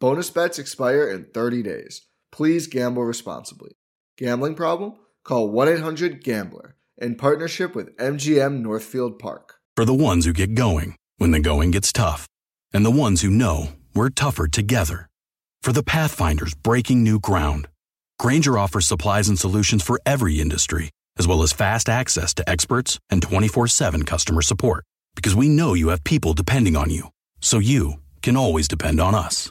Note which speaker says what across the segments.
Speaker 1: Bonus bets expire in 30 days. Please gamble responsibly. Gambling problem? Call 1 800 Gambler in partnership with MGM Northfield Park.
Speaker 2: For the ones who get going when the going gets tough, and the ones who know we're tougher together. For the Pathfinders breaking new ground, Grainger offers supplies and solutions for every industry, as well as fast access to experts and 24 7 customer support. Because we know you have people depending on you, so you can always depend on us.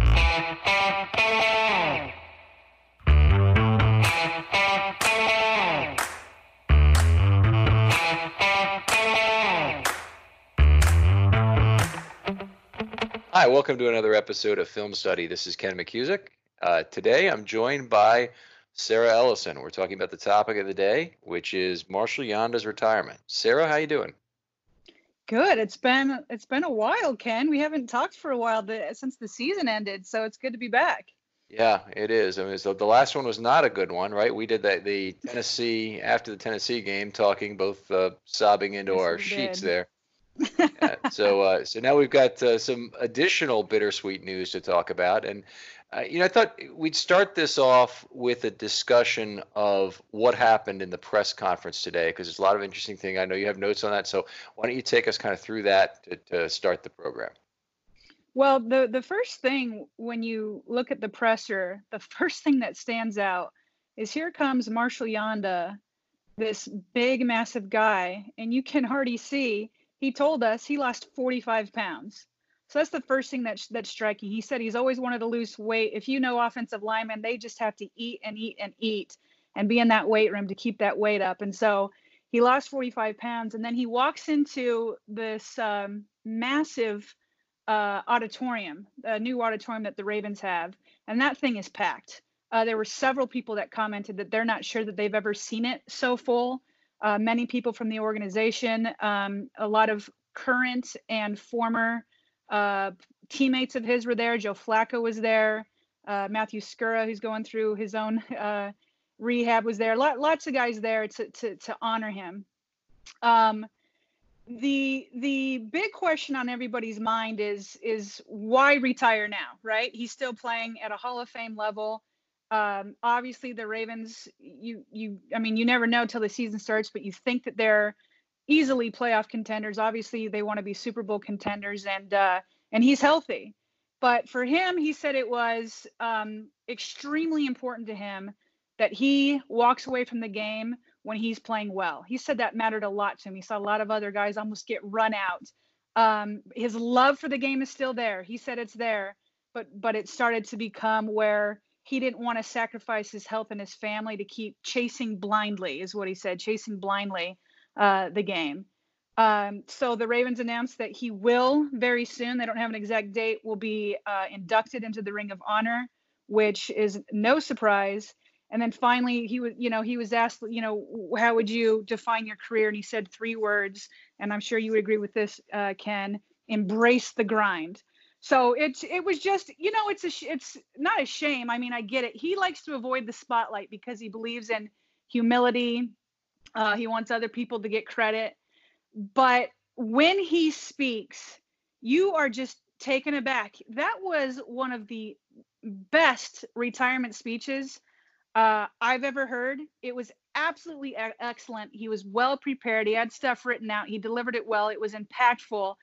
Speaker 3: Hi, welcome to another episode of Film Study. This is Ken McKusick. Uh, today I'm joined by Sarah Ellison. We're talking about the topic of the day, which is Marshall Yanda's retirement. Sarah, how you doing?
Speaker 4: Good. It's been it's been a while, Ken. We haven't talked for a while since the season ended, so it's good to be back.
Speaker 3: Yeah, it is. I mean, so the last one was not a good one, right? We did that the Tennessee after the Tennessee game, talking both uh, sobbing into yes, our sheets did. there yeah, so uh, so now we've got uh, some additional bittersweet news to talk about, and uh, you know I thought we'd start this off with a discussion of what happened in the press conference today, because there's a lot of interesting thing. I know you have notes on that, so why don't you take us kind of through that to, to start the program?
Speaker 4: Well, the the first thing when you look at the presser, the first thing that stands out is here comes Marshall Yanda, this big, massive guy, and you can already see he told us he lost 45 pounds. So that's the first thing that's that's striking. He said he's always wanted to lose weight. If you know offensive linemen, they just have to eat and eat and eat and be in that weight room to keep that weight up. And so he lost 45 pounds, and then he walks into this um, massive uh, auditorium, a new auditorium that the Ravens have, and that thing is packed. Uh, there were several people that commented that they're not sure that they've ever seen it so full uh, many people from the organization, um, a lot of current and former uh, teammates of his were there. Joe Flacco was there. Uh, Matthew Skura, who's going through his own uh, rehab, was there. Lot, lots of guys there to, to, to honor him. Um, the the big question on everybody's mind is is why retire now, right? He's still playing at a Hall of Fame level. Um, obviously, the Ravens, you you, I mean, you never know till the season starts, but you think that they're easily playoff contenders. Obviously, they want to be Super Bowl contenders, and uh, and he's healthy. But for him, he said it was um, extremely important to him that he walks away from the game when he's playing well. He said that mattered a lot to him. He saw a lot of other guys almost get run out. Um, his love for the game is still there. He said it's there, but but it started to become where he didn't want to sacrifice his health and his family to keep chasing blindly, is what he said, chasing blindly uh, the game. Um, so the Ravens announced that he will very soon. They don't have an exact date. Will be uh, inducted into the Ring of Honor, which is no surprise. And then finally, he was, you know, he was asked, you know, how would you define your career? And he said three words, and I'm sure you would agree with this, uh, Ken. Embrace the grind. So it's it was just, you know, it's a it's not a shame. I mean, I get it. He likes to avoid the spotlight because he believes in humility. Uh, he wants other people to get credit, but when he speaks, you are just taken aback. That was one of the best retirement speeches uh, I've ever heard. It was absolutely excellent. He was well prepared. He had stuff written out. He delivered it well. It was impactful.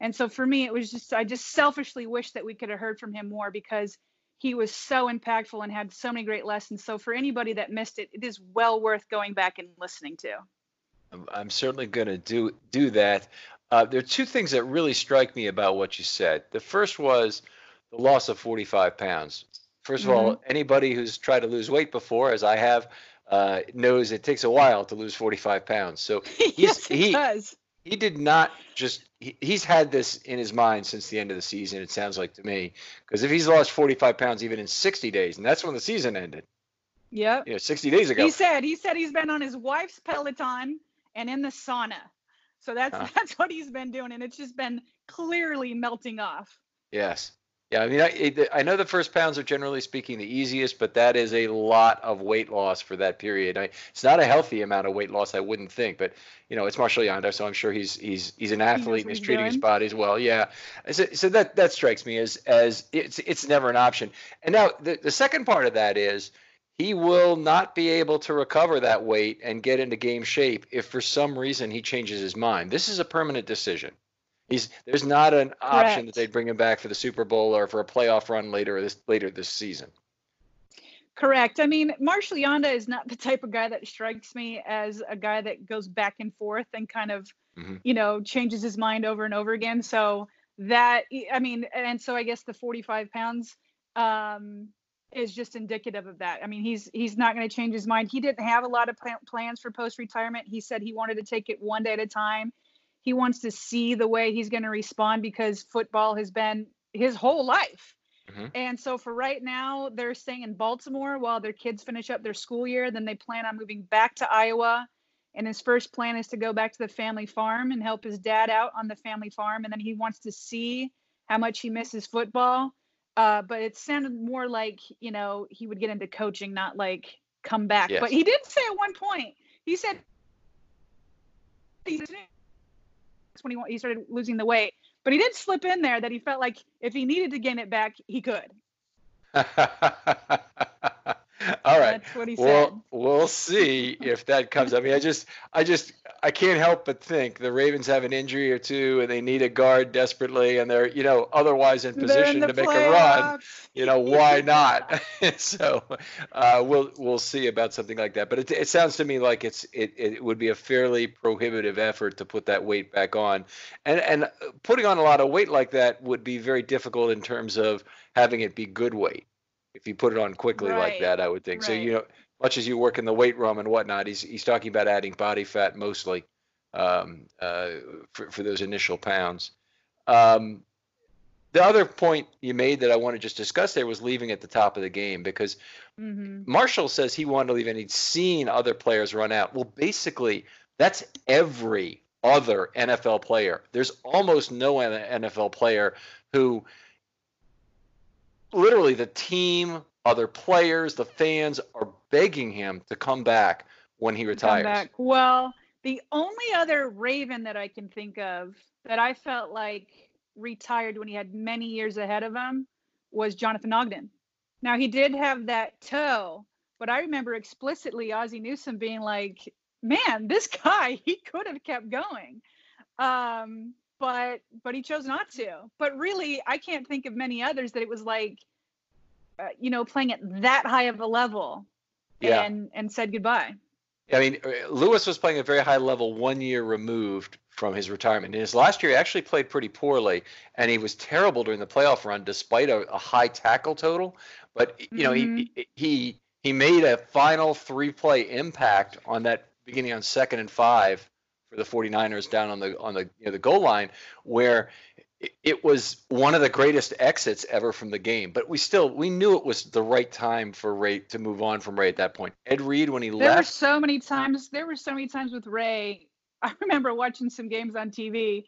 Speaker 4: And so for me, it was just, I just selfishly wish that we could have heard from him more because he was so impactful and had so many great lessons. So for anybody that missed it, it is well worth going back and listening to.
Speaker 3: I'm certainly going to do do that. Uh, there are two things that really strike me about what you said. The first was the loss of 45 pounds. 1st of mm-hmm. all, anybody who's tried to lose weight before, as I have, uh, knows it takes a while to lose 45 pounds. So
Speaker 4: yes, he does.
Speaker 3: He did not just he, he's had this in his mind since the end of the season. It sounds like to me because if he's lost 45 pounds even in 60 days, and that's when the season ended.
Speaker 4: Yep.
Speaker 3: You know, 60 days ago.
Speaker 4: He said he said he's been on his wife's Peloton and in the sauna. So that's huh. that's what he's been doing, and it's just been clearly melting off.
Speaker 3: Yes. Yeah, I mean, I, I know the first pounds are generally speaking the easiest, but that is a lot of weight loss for that period. I, it's not a healthy amount of weight loss, I wouldn't think, but you know, it's Marshall Yanda, so I'm sure he's he's he's an athlete and he's treating doing. his body as well. Yeah, so, so that that strikes me as as it's it's never an option. And now the the second part of that is he will not be able to recover that weight and get into game shape if for some reason he changes his mind. This is a permanent decision. He's there's not an Correct. option that they'd bring him back for the Super Bowl or for a playoff run later this later this season.
Speaker 4: Correct. I mean, Marshall Yanda is not the type of guy that strikes me as a guy that goes back and forth and kind of, mm-hmm. you know, changes his mind over and over again. So that, I mean, and so I guess the 45 pounds um, is just indicative of that. I mean, he's he's not going to change his mind. He didn't have a lot of plans for post retirement. He said he wanted to take it one day at a time he wants to see the way he's going to respond because football has been his whole life. Mm-hmm. And so for right now, they're staying in Baltimore while their kids finish up their school year. Then they plan on moving back to Iowa. And his first plan is to go back to the family farm and help his dad out on the family farm. And then he wants to see how much he misses football. Uh, but it sounded more like, you know, he would get into coaching, not like come back. Yes. But he did say at one point, he said when he he started losing the weight. But he did slip in there that he felt like if he needed to gain it back, he could.
Speaker 3: All right. That's what he said. we'll see if that comes. I mean, I just, I just, I can't help but think the Ravens have an injury or two, and they need a guard desperately, and they're, you know, otherwise in position in to make a run. You know, why not? so, uh, we'll we'll see about something like that. But it, it sounds to me like it's it, it would be a fairly prohibitive effort to put that weight back on, and and putting on a lot of weight like that would be very difficult in terms of having it be good weight if you put it on quickly right. like that, I would think. Right. So you know, much as you work in the weight room and whatnot, he's he's talking about adding body fat mostly um, uh, for for those initial pounds. Um, the other point you made that I want to just discuss there was leaving at the top of the game because mm-hmm. Marshall says he wanted to leave and he'd seen other players run out. Well, basically, that's every other NFL player. There's almost no NFL player who literally the team, other players, the fans are begging him to come back when he retires.
Speaker 4: Well, the only other Raven that I can think of that I felt like retired when he had many years ahead of him was Jonathan Ogden. Now he did have that toe, but I remember explicitly Ozzie Newsome being like, "Man, this guy, he could have kept going." Um, but but he chose not to. But really, I can't think of many others that it was like, uh, you know, playing at that high of a level, yeah. and and said goodbye.
Speaker 3: I mean, uh, Lewis was playing at a very high level one year removed from his retirement. In his last year, he actually played pretty poorly, and he was terrible during the playoff run, despite a, a high tackle total. But you know, mm-hmm. he he he made a final three play impact on that beginning on second and five for the 49ers down on the on the you know, the goal line, where it was one of the greatest exits ever from the game. But we still we knew it was the right time for Ray to move on from Ray at that point. Ed Reed when he
Speaker 4: there
Speaker 3: left. There
Speaker 4: were so many times. There were so many times with Ray. I remember watching some games on TV,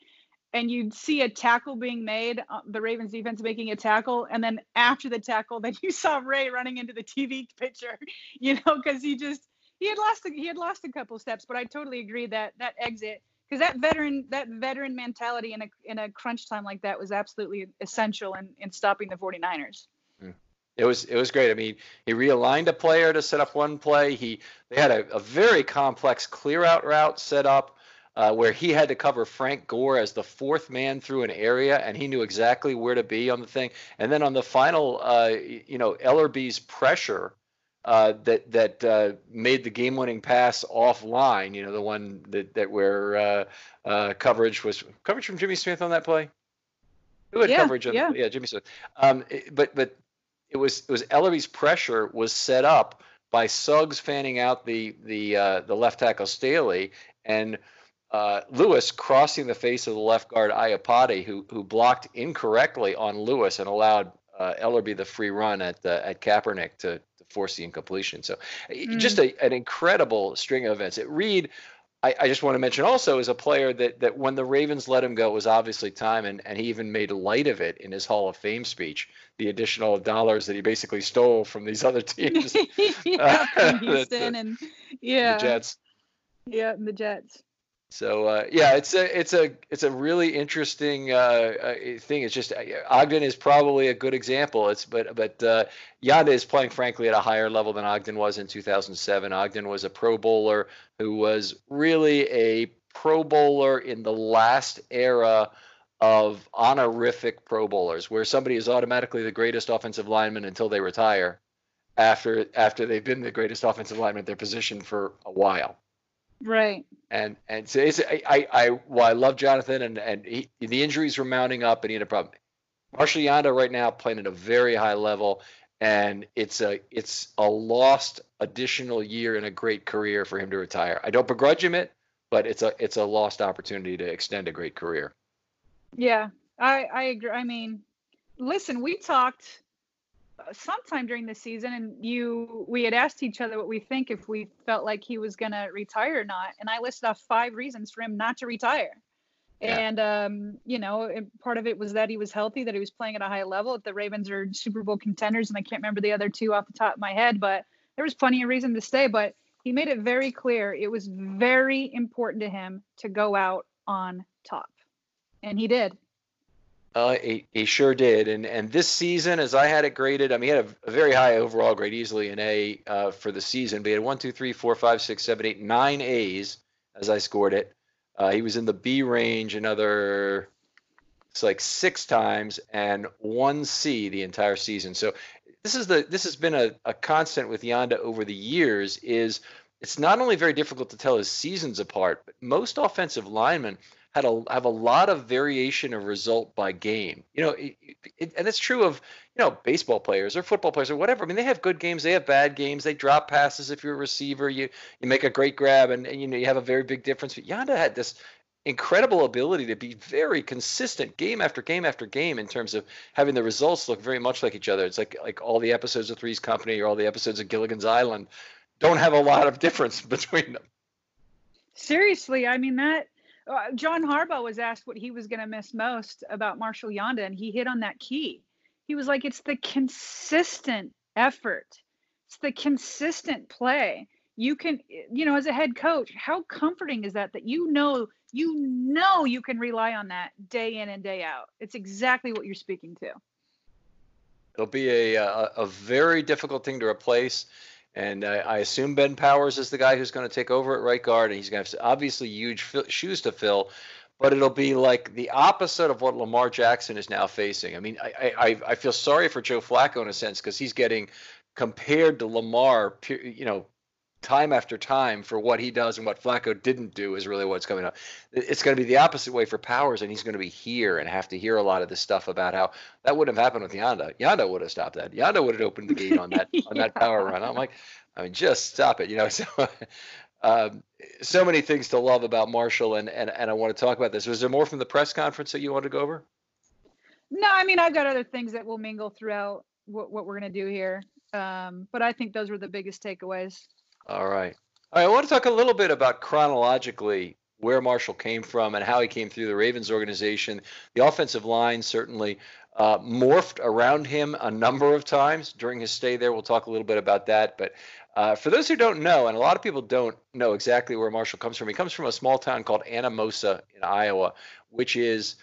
Speaker 4: and you'd see a tackle being made, uh, the Ravens defense making a tackle, and then after the tackle, then you saw Ray running into the TV picture, you know, because he just he had lost he had lost a couple steps. But I totally agree that that exit because that veteran that veteran mentality in a in a crunch time like that was absolutely essential in, in stopping the 49ers.
Speaker 3: Hmm. It was it was great. I mean, he realigned a player to set up one play. He they had a, a very complex clear out route set up uh, where he had to cover Frank Gore as the fourth man through an area, and he knew exactly where to be on the thing. And then on the final, uh, you know, Ellerbe's pressure uh, that that uh, made the game-winning pass offline. You know, the one that that where uh, uh coverage was coverage from Jimmy Smith on that play. Who had yeah, coverage? On, yeah, yeah, Jimmy Smith. Um, it, but but it was it was Ellerbe's pressure was set up by Suggs fanning out the the uh, the left tackle Staley and. Uh, Lewis crossing the face of the left guard Iupati, who who blocked incorrectly on Lewis and allowed uh, Ellerby the free run at the, at Kaepernick to force the incompletion. So mm. just a, an incredible string of events. It Reed, I, I, just want to mention also is a player that that when the Ravens let him go, it was obviously time, and, and he even made light of it in his Hall of Fame speech. The additional dollars that he basically stole from these other teams,
Speaker 4: yeah, uh, Houston the, and yeah,
Speaker 3: the Jets.
Speaker 4: Yeah, the Jets.
Speaker 3: So uh, yeah, it's a it's a it's a really interesting uh, uh, thing. It's just uh, Ogden is probably a good example. It's but but uh, Yanda is playing frankly at a higher level than Ogden was in 2007. Ogden was a Pro Bowler who was really a Pro Bowler in the last era of honorific Pro Bowlers, where somebody is automatically the greatest offensive lineman until they retire, after after they've been the greatest offensive lineman at their position for a while.
Speaker 4: Right.
Speaker 3: And and so it's I I well I love Jonathan and and he, the injuries were mounting up and he had a problem. Marshall Yanda right now playing at a very high level and it's a it's a lost additional year in a great career for him to retire. I don't begrudge him it, but it's a it's a lost opportunity to extend a great career.
Speaker 4: Yeah, I I agree. I mean, listen, we talked sometime during the season and you we had asked each other what we think if we felt like he was going to retire or not and i listed off five reasons for him not to retire. Yeah. and um, you know part of it was that he was healthy that he was playing at a high level. The ravens are super bowl contenders and i can't remember the other two off the top of my head but there was plenty of reason to stay. But he made it very clear it was very important to him to go out on top. And he did
Speaker 3: uh, he, he sure did, and and this season, as I had it graded, I mean, he had a, a very high overall grade, easily an A uh, for the season. But he had one, two, three, four, five, six, seven, eight, nine A's as I scored it. Uh, he was in the B range another, it's like six times, and one C the entire season. So this is the this has been a, a constant with Yanda over the years. Is it's not only very difficult to tell his seasons apart, but most offensive linemen had a have a lot of variation of result by game. You know, it, it, and it's true of you know baseball players or football players or whatever. I mean, they have good games, they have bad games. They drop passes if you're a receiver. You you make a great grab, and, and you know you have a very big difference. But Yanda had this incredible ability to be very consistent game after game after game in terms of having the results look very much like each other. It's like like all the episodes of Three's Company or all the episodes of Gilligan's Island don't have a lot of difference between them.
Speaker 4: Seriously, I mean that uh, John Harbaugh was asked what he was going to miss most about Marshall Yanda, and he hit on that key. He was like, "It's the consistent effort. It's the consistent play. You can, you know, as a head coach, how comforting is that? That you know, you know, you can rely on that day in and day out. It's exactly what you're speaking to.
Speaker 3: It'll be a a, a very difficult thing to replace and I, I, assume Ben Powers is the guy who's going to take over at right guard, and he's going to have obviously huge shoes to fill. But it'll be like the opposite of what Lamar Jackson is now facing. I mean, I I, I feel sorry for Joe Flacco in a sense because he's getting compared to Lamar, you know, time after time for what he does and what Flacco didn't do is really what's coming up. It's going to be the opposite way for Powers, and he's going to be here and have to hear a lot of this stuff about how that wouldn't have happened with Yanda. Yanda would have stopped that. Yanda would have opened the gate on that yeah. on that power run. I'm like, I mean, just stop it, you know. So. Um, so many things to love about Marshall, and, and and I want to talk about this. Was there more from the press conference that you wanted to go over?
Speaker 4: No, I mean I've got other things that will mingle throughout what, what we're going to do here, um, but I think those were the biggest takeaways.
Speaker 3: All right. All right. I want to talk a little bit about chronologically where Marshall came from and how he came through the Ravens organization. The offensive line certainly uh, morphed around him a number of times during his stay there. We'll talk a little bit about that. But uh, for those who don't know, and a lot of people don't know exactly where Marshall comes from, he comes from a small town called Anamosa in Iowa, which is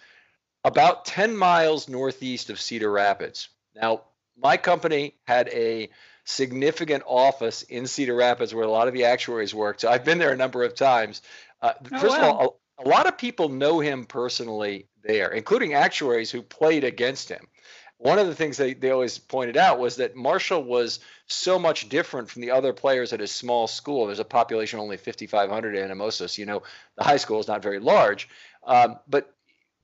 Speaker 3: about 10 miles northeast of Cedar Rapids. Now, my company had a significant office in Cedar Rapids where a lot of the actuaries work. So I've been there a number of times. Uh, oh, first wow. of all, a, a, lot of people know him personally there, including actuaries who played against him. One of the things they, they always pointed out was that Marshall was so much different from the other players at his small school. There's a population only 5,500 in Anamosa. You know, the high school is not very large. Um, but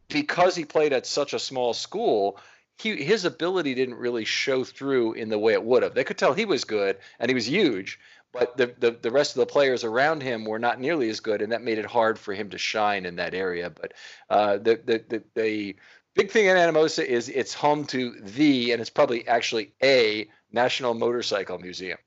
Speaker 3: because he played at such a small school, he his ability didn't really show through in the way it would have. They could tell he was good and he was huge, but the, the the rest of the players around him were not nearly as good, and that made it hard for him to shine in that area. But uh, the, the the the big thing in Anamosa is it's home to the and it's probably actually a National Motorcycle Museum.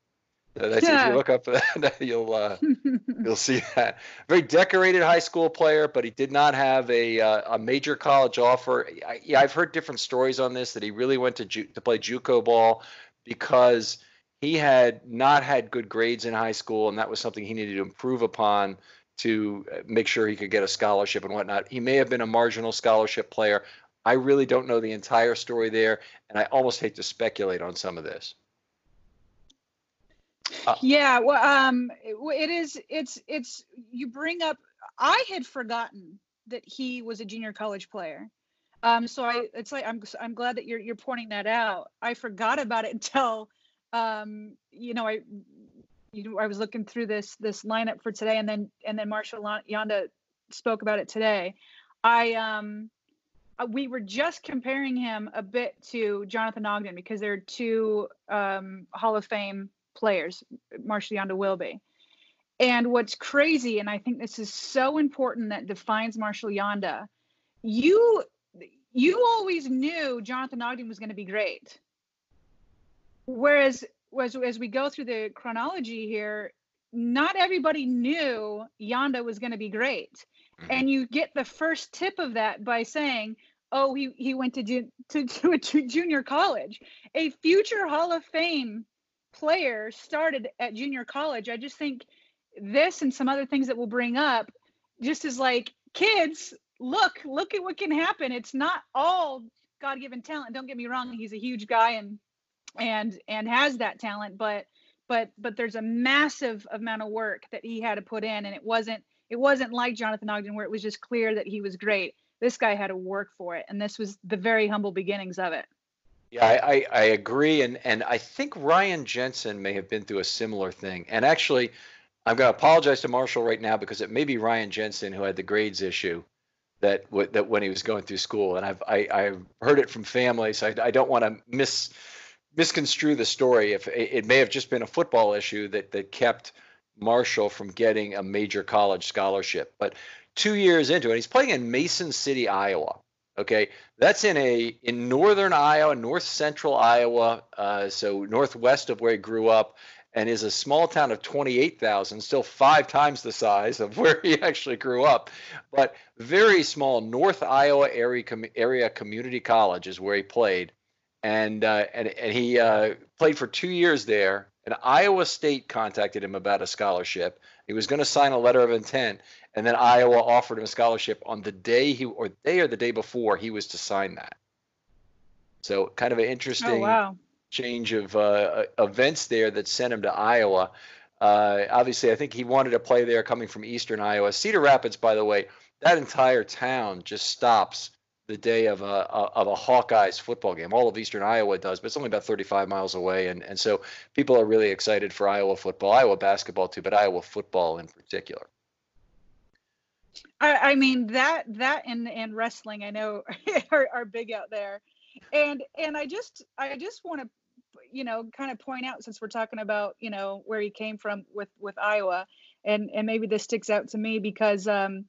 Speaker 3: That's yeah. if you look up that, you'll uh, you'll see that very decorated high school player, but he did not have a uh, a major college offer. I, yeah, I've heard different stories on this that he really went to ju- to play JUCO ball because he had not had good grades in high school, and that was something he needed to improve upon to uh, make sure he could get a scholarship and whatnot. He may have been a marginal scholarship player. I really don't know the entire story there, and I almost hate to speculate on some of this.
Speaker 4: Uh, yeah, well, um, it, is. It's it's. You bring up. I had forgotten that he was a junior college player. Um, so I, it's like I'm I'm glad that you're you're pointing that out. I forgot about it until, um, you know, I, you know, I was looking through this this lineup for today, and then and then Marshall Yanda spoke about it today. I um, uh, we were just comparing him a bit to Jonathan Ogden because they're two um, Hall of Fame players, Marshall Yanda will be. And what's crazy, and I think this is so important that defines Marshall Yanda, you you always knew Jonathan Ogden was going to be great. Whereas as, as we go through the chronology here, not everybody knew Yanda was going to be great. Mm-hmm. And you get the first tip of that by saying, oh, he, he went to, to, to a junior college. A future Hall of Fame player started at junior college. I just think this and some other things that we'll bring up just as like kids look look at what can happen. It's not all god-given talent. Don't get me wrong he's a huge guy and and and has that talent but but but there's a massive amount of work that he had to put in and it wasn't it wasn't like jonathan ogden where it was just clear that he was great. This guy had to work for it and this was the very humble beginnings of it
Speaker 3: yeah, I, I, I, agree, and and I think Ryan Jensen may have been through a similar thing. And actually, I'm going to apologize to Marshall right now because it may be Ryan Jensen who had the grades issue that w- that when he was going through school, and I've I, I've heard it from family, so I, I don't want to misconstrue the story. If it, it may have just been a football issue that that kept Marshall from getting a major college scholarship, but two years into it, he's playing in Mason City, Iowa Okay, that's in a in northern Iowa, north central Iowa, uh, so northwest of where he grew up, and is a small town of 28,000, still five times the size of where he actually grew up, but very small. North Iowa area area community college is where he played, and uh, and and he uh, played for two years there. And Iowa State contacted him about a scholarship. He was going to sign a letter of intent, and then Iowa offered him a scholarship on the day he or day or the day before he was to sign that. So kind of an interesting oh, wow. change of uh, events there that sent him to Iowa. Uh, obviously, I think he wanted to play there coming from Eastern Iowa. Cedar Rapids, by the way, that entire town just stops the day of a, of a Hawkeyes football game. All of Eastern Iowa does, but it's only about 35 miles away, and and so people are really excited for Iowa football, Iowa basketball too, but Iowa football in particular.
Speaker 4: I, I mean that that and and wrestling I know are, are big out there, and and I just I just want to you know kind of point out since we're talking about you know where he came from with with Iowa and and maybe this sticks out to me because um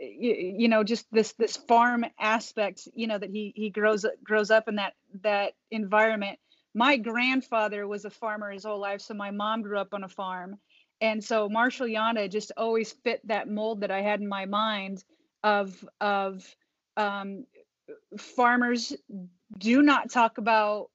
Speaker 4: you, you know just this this farm aspect you know that he he grows grows up in that that environment. My grandfather was a farmer his whole life so my mom grew up on a farm and so Marshall Yanda just always fit that mold that I had in my mind of of um, farmers do not talk about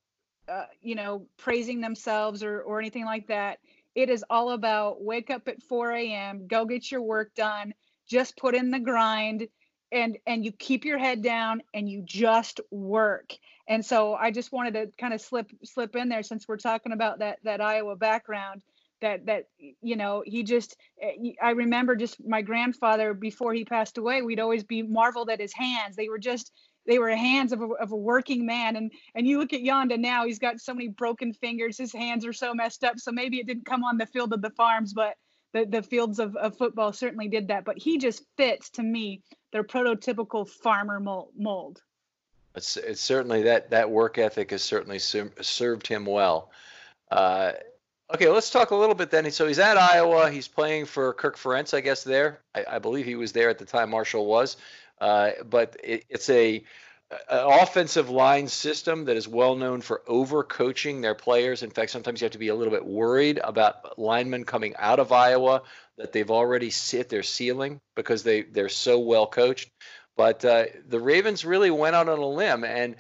Speaker 4: uh, you know praising themselves or or anything like that. It is all about wake up at 4 a.m., go get your work done, just put in the grind, and and you keep your head down and you just work. And so I just wanted to kind of slip slip in there since we're talking about that that Iowa background that that you know he just eh, i remember just my grandfather before he passed away we'd always be marveled at his hands. They were just they were hands of a, of a working man. And and you look at Yanda now he's got so many broken fingers his hands are so messed up. So maybe it didn't come on the field of the farms but the, the fields of, of football certainly did that. But he just fits to me their prototypical farmer mold.
Speaker 3: It's, it's certainly that that work ethic has certainly served him well. Uh, Okay, let's talk a little bit then. So he's at Iowa. He's playing for Kirk Ferentz, I guess. There, I, I believe he was there at the time Marshall was. Uh, but it, it's a an offensive line system that is well known for overcoaching their players. In fact, sometimes you have to be a little bit worried about linemen coming out of Iowa that they've already hit their ceiling because they they're so well coached. But uh, the Ravens really went out on a limb and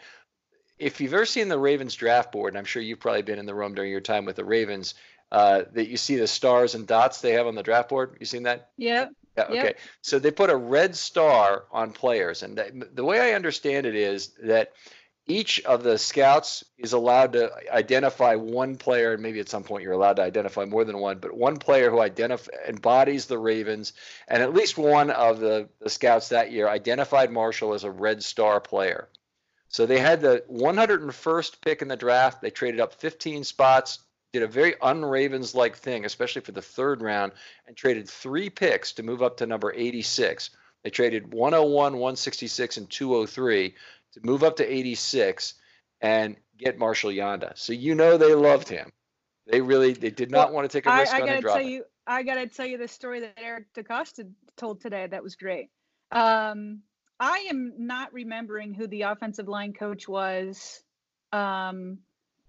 Speaker 3: if you've ever seen the Ravens draft board, and I'm sure you've probably been in the room during your time with the Ravens, uh, that you see the stars and dots they have on the draft board. You seen that?
Speaker 4: Yeah.
Speaker 3: Yeah. Okay. Yep. So they put a red star on players, and the, the way I understand it is that each of the scouts is allowed to identify one player, and maybe at some point you're allowed to identify more than one, but one player who identif- embodies the Ravens, and at least one of the, the scouts that year identified Marshall as a red star player. So they had the 101st pick in the draft. They traded up 15 spots, did a very unravens like thing, especially for the third round, and traded three picks to move up to number 86. They traded 101, 166, and 203 to move up to 86 and get Marshall Yanda. So you know they loved him. They really they did not well, want to take a risk I, I on
Speaker 4: gotta
Speaker 3: tell
Speaker 4: you, I gotta tell you the story that Eric DeCosta told today. That was great. Um, I am not remembering who the offensive line coach was um,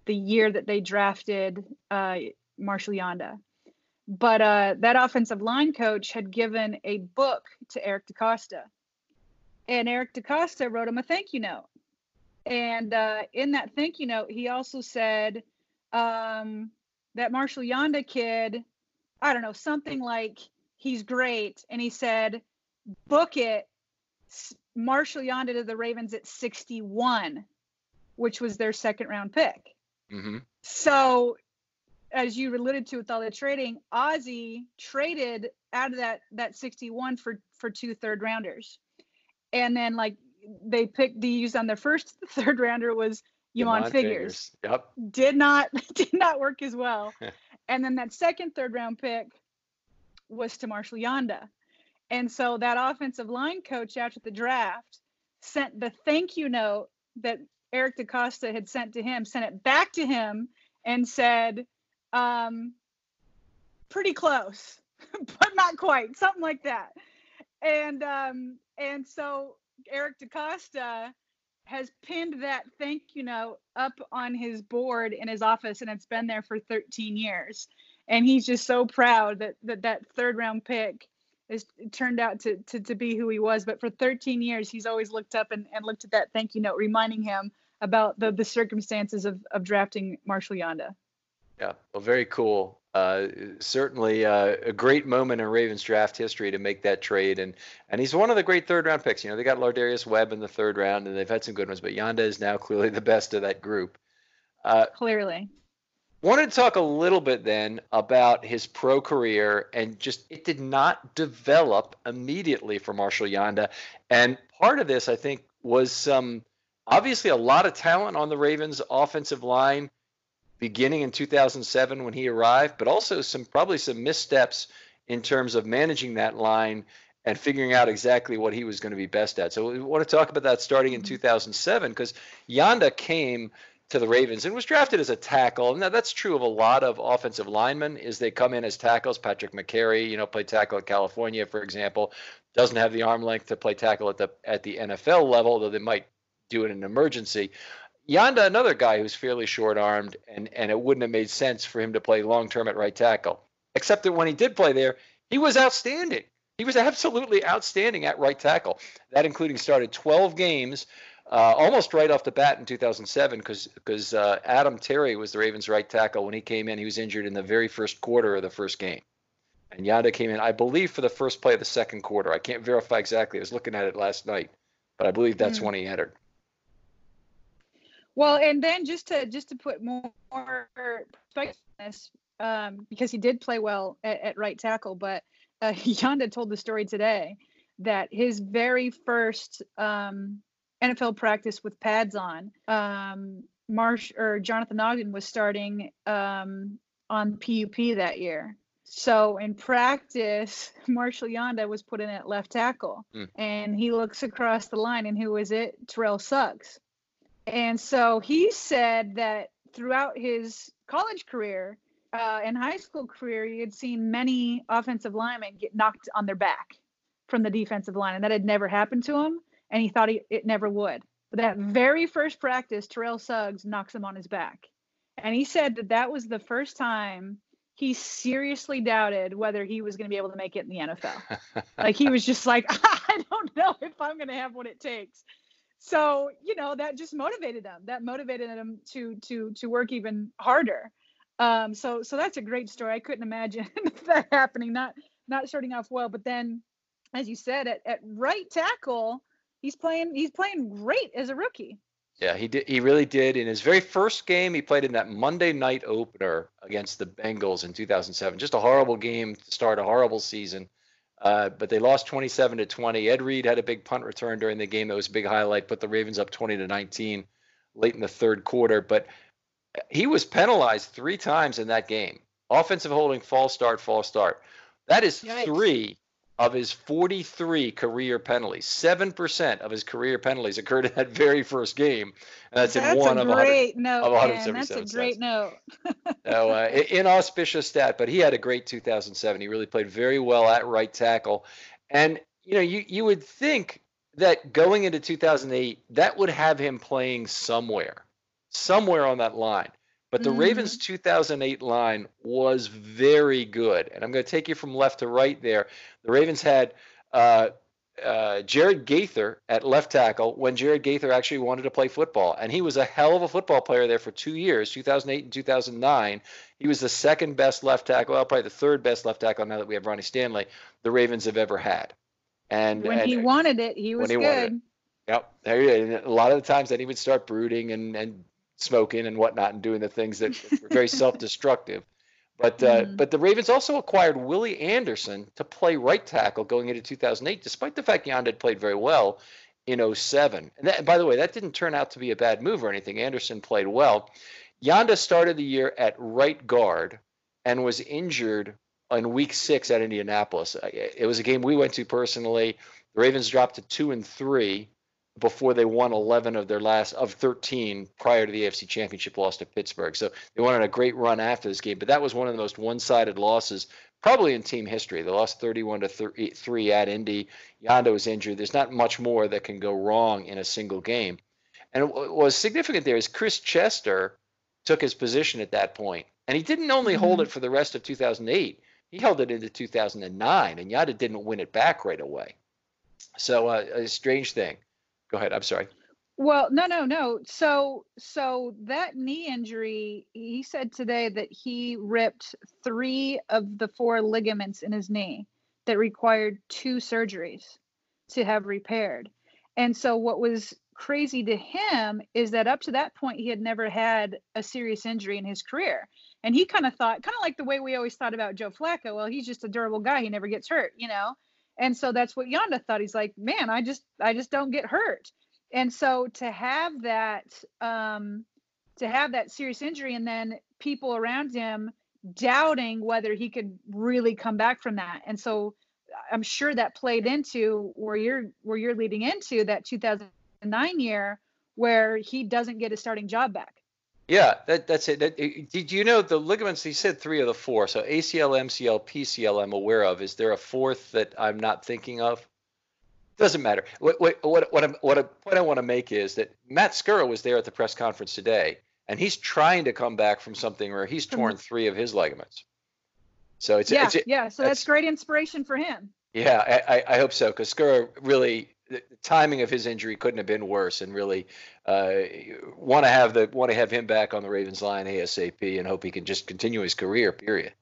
Speaker 4: the year that they drafted uh, Marshall Yanda. But uh, that offensive line coach had given a book to Eric DeCosta. And Eric DeCosta wrote him a thank you note. And uh, in that thank you note, he also said um, that Marshall Yanda kid, I don't know, something like he's great. And he said, book it Marshall Yanda to the Ravens at 61, which was their second round pick. Mm-hmm. So, as you alluded to with all the trading, Ozzie traded out of that that 61 for for two third rounders, and then like they picked the use on their first third rounder was Yamon Figurs.
Speaker 3: Figurs. Yep.
Speaker 4: Did not did not work as well. and then that second third round pick was to Marshall Yanda. And so that offensive line coach after the draft sent the thank you note that Eric DeCosta had sent to him, sent it back to him and said, um, pretty close, but not quite, something like that. And um, and so Eric DeCosta has pinned that thank you note up on his board in his office, and it's been there for 13 years. And he's just so proud that that, that third round pick is turned out to, to, to be who he was. But for 13 years, he's always looked up and, and looked at that thank you note, reminding him about the, the circumstances of, of drafting Marshall Yanda.
Speaker 3: Yeah, well, very cool. Uh, certainly uh, a great moment in Ravens draft history to make that trade, and and he's one of the great third round picks. You know, they got Lardarius Webb in the third round, and they've had some good ones, but Yanda is now clearly the best of that group.
Speaker 4: Uh, clearly.
Speaker 3: Wanted to talk a little bit then about his pro career and just it did not develop immediately for Marshall Yanda. And part of this, I think, was some obviously a lot of talent on the Ravens offensive line beginning in 2007 when he arrived, but also some probably some missteps in terms of managing that line and figuring out exactly what he was going to be best at. So we want to talk about that starting in mm-hmm. 2007 because Yanda came to the Ravens and was drafted as a tackle. Now that's true of a lot of offensive linemen is they come in as tackles. Patrick Mekari, you know, played tackle at California, for example, doesn't have the arm length to play tackle at the at the NFL level, though they might do it in an emergency. Yanda, another guy who's fairly short armed, and, and it wouldn't have made sense for him to play long term at right tackle. Except that when he did play there, he was outstanding. He was absolutely outstanding at right tackle. That including started 12 games uh, almost right off the bat in 2007 because because uh, Adam Terry was the Ravens' right tackle when he came in. He was injured in the very first quarter of the first game, and Yanda came in, I believe, for the first play of the second quarter. I can't verify exactly. I was looking at it last night, but I believe that's mm. when he entered.
Speaker 4: Well, and then just to just to put more perspective on this, um, because he did play well at, at right tackle, but uh, Yanda told the story today that his very first um, NFL practice with pads on, um, Marsh or Jonathan Ogden was starting um, on PUP that year. So in practice, Marshall Yanda was put in at left tackle, mm. and he looks across the line, and who is it? Terrell Suggs. And so he said that throughout his college career uh, and high school career, he had seen many offensive linemen get knocked on their back from the defensive line, and that had never happened to him, and he thought he, it never would. But that very first practice, Terrell Suggs knocks him on his back. And he said that that was the first time he seriously doubted whether he was going to be able to make it in the NFL. like he was just like, I don't know if I'm going to have what it takes so you know that just motivated them that motivated them to to to work even harder um so so that's a great story i couldn't imagine that happening not not starting off well but then as you said at, at right tackle he's playing he's playing great as a rookie
Speaker 3: yeah he did he really did in his very first game he played in that monday night opener against the bengals in 2007 just a horrible game to start a horrible season uh, but they lost 27 to 20. Ed Reed had a big punt return during the game. That was a big highlight. Put the Ravens up 20 to 19 late in the third quarter. But he was penalized three times in that game. Offensive holding, false start, false start. That is Yikes. three of his 43 career penalties. 7% of his career penalties occurred in that very first game. And that's,
Speaker 4: that's
Speaker 3: in one of,
Speaker 4: great note, of 177 That's a great note.
Speaker 3: so, uh, inauspicious stat, but he had a great 2007. He really played very well at right tackle. And, you know, you, you would think that going into 2008, that would have him playing somewhere, somewhere on that line. But the mm-hmm. Ravens 2008 line was very good. And I'm going to take you from left to right there. The Ravens had uh, uh, Jared Gaither at left tackle when Jared Gaither actually wanted to play football. And he was a hell of a football player there for two years, 2008 and 2009. He was the second best left tackle, well, probably the third best left tackle now that we have Ronnie Stanley, the Ravens have ever had. And
Speaker 4: when
Speaker 3: and,
Speaker 4: he wanted it, he was he good.
Speaker 3: Yep. There he is. a lot of the times then he would start brooding and, and smoking and whatnot and doing the things that were very self-destructive. But uh, mm-hmm. but the Ravens also acquired Willie Anderson to play right tackle going into 2008, despite the fact Yanda had played very well in 07. And that, by the way, that didn't turn out to be a bad move or anything. Anderson played well. Yanda started the year at right guard and was injured in week six at Indianapolis. It was a game we went to personally. The Ravens dropped to two and three before they won 11 of their last of 13 prior to the AFC Championship loss to Pittsburgh. So they went on a great run after this game, but that was one of the most one-sided losses probably in team history. They lost 31 to 3 at Indy. Yanda was injured. There's not much more that can go wrong in a single game. And what was significant there is Chris Chester took his position at that point, and he didn't only mm-hmm. hold it for the rest of 2008. He held it into 2009, and Yanda didn't win it back right away. So uh, a strange thing go ahead. I'm sorry.
Speaker 4: Well, no, no, no. So, so that knee injury, he said today that he ripped three of the four ligaments in his knee that required two surgeries to have repaired. And so, what was crazy to him is that up to that point, he had never had a serious injury in his career. And he kind of thought, kind of like the way we always thought about Joe Flacco, well, he's just a durable guy. He never gets hurt, you know? And so that's what Yanda thought. He's like, man, I just I just don't get hurt. And so to have that, um, to have that serious injury, and then people around him doubting whether he could really come back from that, and so I'm sure that played into where you're where you're leading into that 2009 year where he doesn't get his starting job back.
Speaker 3: Yeah, that, that's it. That, did you know the ligaments? He said three of the four. So ACL, MCL, PCL. I'm aware of. Is there a fourth that I'm not thinking of? Doesn't matter. What what what what, I'm, what a point I want to make is that Matt Skura was there at the press conference today, and he's trying to come back from something where he's mm-hmm. torn three of his ligaments. So it's
Speaker 4: yeah,
Speaker 3: it's,
Speaker 4: yeah. So that's great inspiration for him.
Speaker 3: Yeah, I, I hope so because Skura really the timing of his injury couldn't have been worse, and really uh, want to have the want to have him back on the Ravens line asap, and hope he can just continue his career. Period.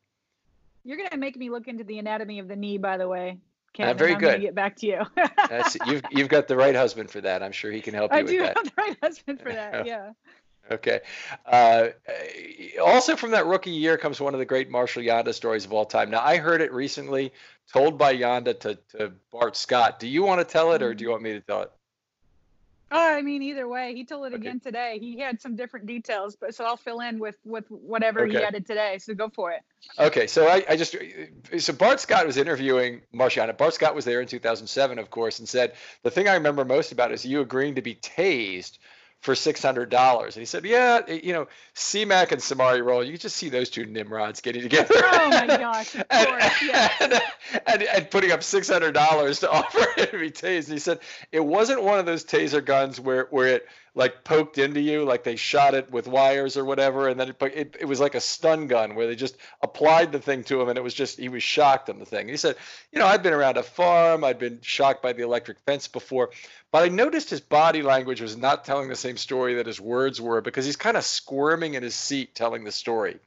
Speaker 4: You're gonna make me look into the anatomy of the knee, by the way. Kevin,
Speaker 3: uh, very
Speaker 4: I'm
Speaker 3: good.
Speaker 4: Get back to you.
Speaker 3: That's you've you've got the right husband for that. I'm sure he can help you
Speaker 4: I
Speaker 3: with
Speaker 4: do
Speaker 3: that.
Speaker 4: have the right husband for that. Yeah.
Speaker 3: Okay. Uh, also, from that rookie year comes one of the great Marshall Yanda stories of all time. Now, I heard it recently told by Yanda to, to Bart Scott. Do you want to tell it or do you want me to tell it?
Speaker 4: Oh, I mean, either way, he told it okay. again today. He had some different details, but so I'll fill in with with whatever okay. he added today. So go for it.
Speaker 3: Okay, so I, I just so Bart Scott was interviewing Marshall Yanda. Bart Scott was there in 2007, of course, and said the thing I remember most about is you agreeing to be tased for six hundred dollars. And he said, "Yeah, you know, C-Mac and Samari Rolle, you just see those two nimrods getting together.
Speaker 4: Oh my gosh, of
Speaker 3: and,
Speaker 4: yes.
Speaker 3: and, and, and, putting up six hundred dollars to offer him to be tased. And he said it wasn't one of those taser guns where where it like poked into you, like they shot it with wires or whatever, and then it, it, it was like a stun gun where they just applied the thing to him, and it was just he was shocked on the thing. He said, you know, I'd been around a farm, I'd been shocked by the electric fence before, but I noticed his body language was not telling the same story that his words were because he's kind of squirming in his seat telling the story.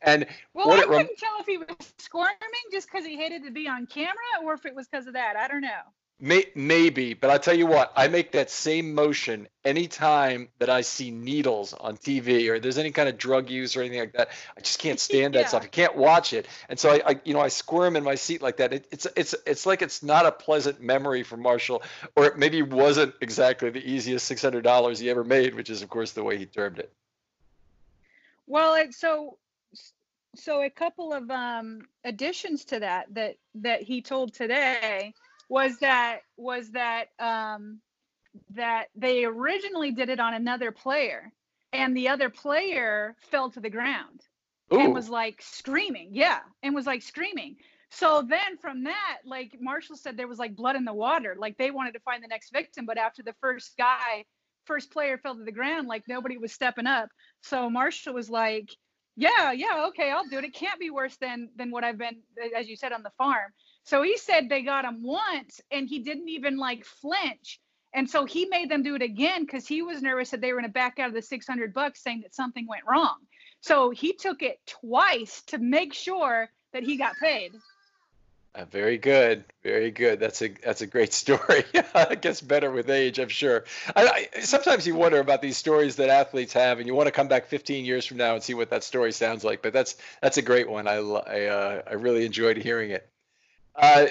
Speaker 3: And
Speaker 4: well, I couldn't rem- tell if he was squirming just because he hated to be on camera, or if it was because of that. I don't know.
Speaker 3: May, maybe, but I'll tell you what, I make that same motion anytime that I see needles on TV or there's any kind of drug use or anything like that. I just can't stand yeah. that stuff. I can't watch it, and so I, I, you know, I squirm in my seat like that. It, it's it's it's like it's not a pleasant memory for Marshall, or it maybe wasn't exactly the easiest six hundred dollars he ever made, which is of course the way he termed it.
Speaker 4: Well, it, so so a couple of um, additions to that that that he told today was that was that um, that they originally did it on another player, and the other player fell to the ground Ooh. and was like screaming, yeah, and was like screaming. So then from that, like Marshall said, there was like blood in the water. Like they wanted to find the next victim, but after the first guy, first player fell to the ground, like nobody was stepping up. So Marshall was like, yeah, yeah, okay, I'll do it. It can't be worse than than what I've been, as you said, on the farm. So he said they got him once and he didn't even like flinch. And so he made them do it again because he was nervous that they were going to back out of the 600 bucks saying that something went wrong. So he took it twice to make sure that he got paid.
Speaker 3: Uh, very good, very good. That's a that's a great story. it gets better with age, I'm sure. I, I, sometimes you wonder about these stories that athletes have, and you want to come back 15 years from now and see what that story sounds like. But that's that's a great one. I I, uh, I really enjoyed hearing it. Uh,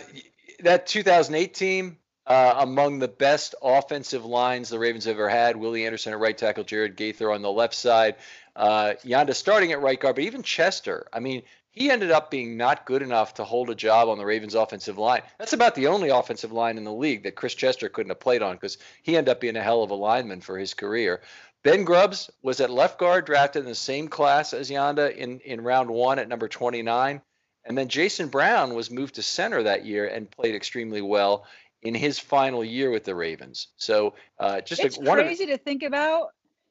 Speaker 3: that 2008 team, uh, among the best offensive lines the Ravens ever had. Willie Anderson at right tackle, Jared Gaither on the left side. Uh, Yanda starting at right guard, but even Chester. I mean, he ended up being not good enough to hold a job on the Ravens offensive line. That's about the only offensive line in the league that Chris Chester couldn't have played on because he ended up being a hell of a lineman for his career. Ben Grubbs was at left guard, drafted in the same class as Yanda in, in round one at number 29. And then Jason Brown was moved to center that year and played extremely well in his final year with the Ravens. So uh, just
Speaker 4: it's
Speaker 3: a,
Speaker 4: crazy to think about.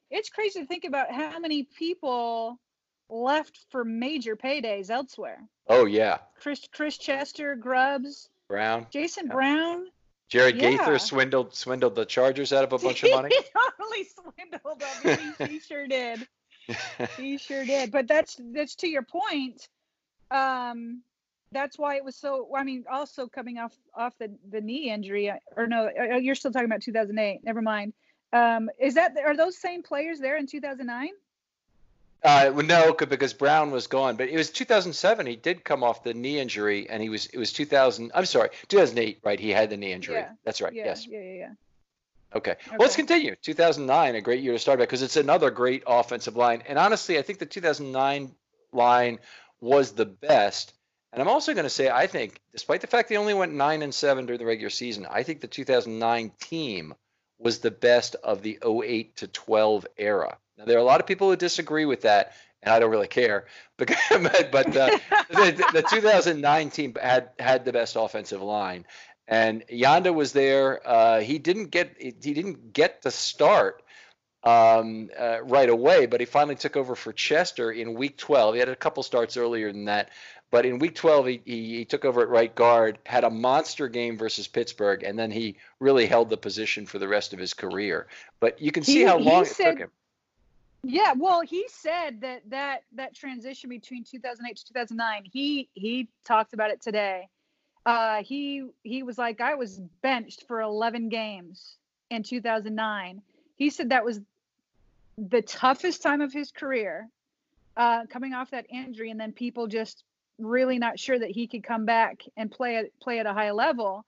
Speaker 4: It's crazy to think about how many people left for major paydays elsewhere.
Speaker 3: Oh yeah.
Speaker 4: Chris Chris Chester, Grubbs,
Speaker 3: Brown,
Speaker 4: Jason yeah. Brown.
Speaker 3: Jared yeah. Gaither swindled swindled the Chargers out of a bunch of money.
Speaker 4: he totally swindled them. he, he sure did. he sure did. But that's that's to your point um, that's why it was so. I mean, also coming off off the the knee injury, uh, or no, uh, uh, you're still talking about 2008. Never mind. Um, is that are those same players there in 2009?
Speaker 3: Uh, well, no, because Brown was gone. But it was 2007. He did come off the knee injury, and he was. It was 2000. I'm sorry, 2008. Right? He had the knee injury. Yeah. That's right.
Speaker 4: Yeah,
Speaker 3: yes.
Speaker 4: Yeah, yeah, yeah.
Speaker 3: Okay. okay. Well, let's continue. 2009, a great year to start back because it's another great offensive line. And honestly, I think the 2009 line was the best. And I'm also going to say, I think, despite the fact they only went nine and seven during the regular season, I think the 2009 team was the best of the 08 to 12 era. Now, there are a lot of people who disagree with that, and I don't really care. but but uh, the, the 2009 team had had the best offensive line, and Yanda was there. Uh, he didn't get he didn't get the start um, uh, right away, but he finally took over for Chester in Week 12. He had a couple starts earlier than that, but in Week 12 he, he, he took over at right guard, had a monster game versus Pittsburgh, and then he really held the position for the rest of his career. But you can see
Speaker 4: he,
Speaker 3: how long it took him.
Speaker 4: Yeah, well, he said that that that transition between 2008 to 2009, he he talked about it today. Uh, he he was like, I was benched for 11 games in 2009. He said that was the toughest time of his career, uh, coming off that injury, and then people just really not sure that he could come back and play at play at a high level.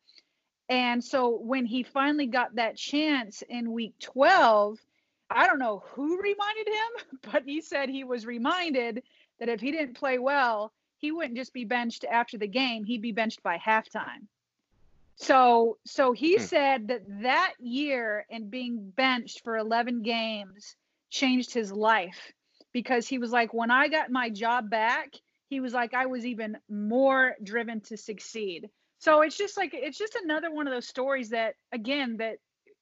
Speaker 4: And so when he finally got that chance in week 12, I don't know who reminded him, but he said he was reminded that if he didn't play well, he wouldn't just be benched after the game, he'd be benched by halftime. So so he hmm. said that that year and being benched for 11 games changed his life because he was like when I got my job back, he was like I was even more driven to succeed. So it's just like it's just another one of those stories that again that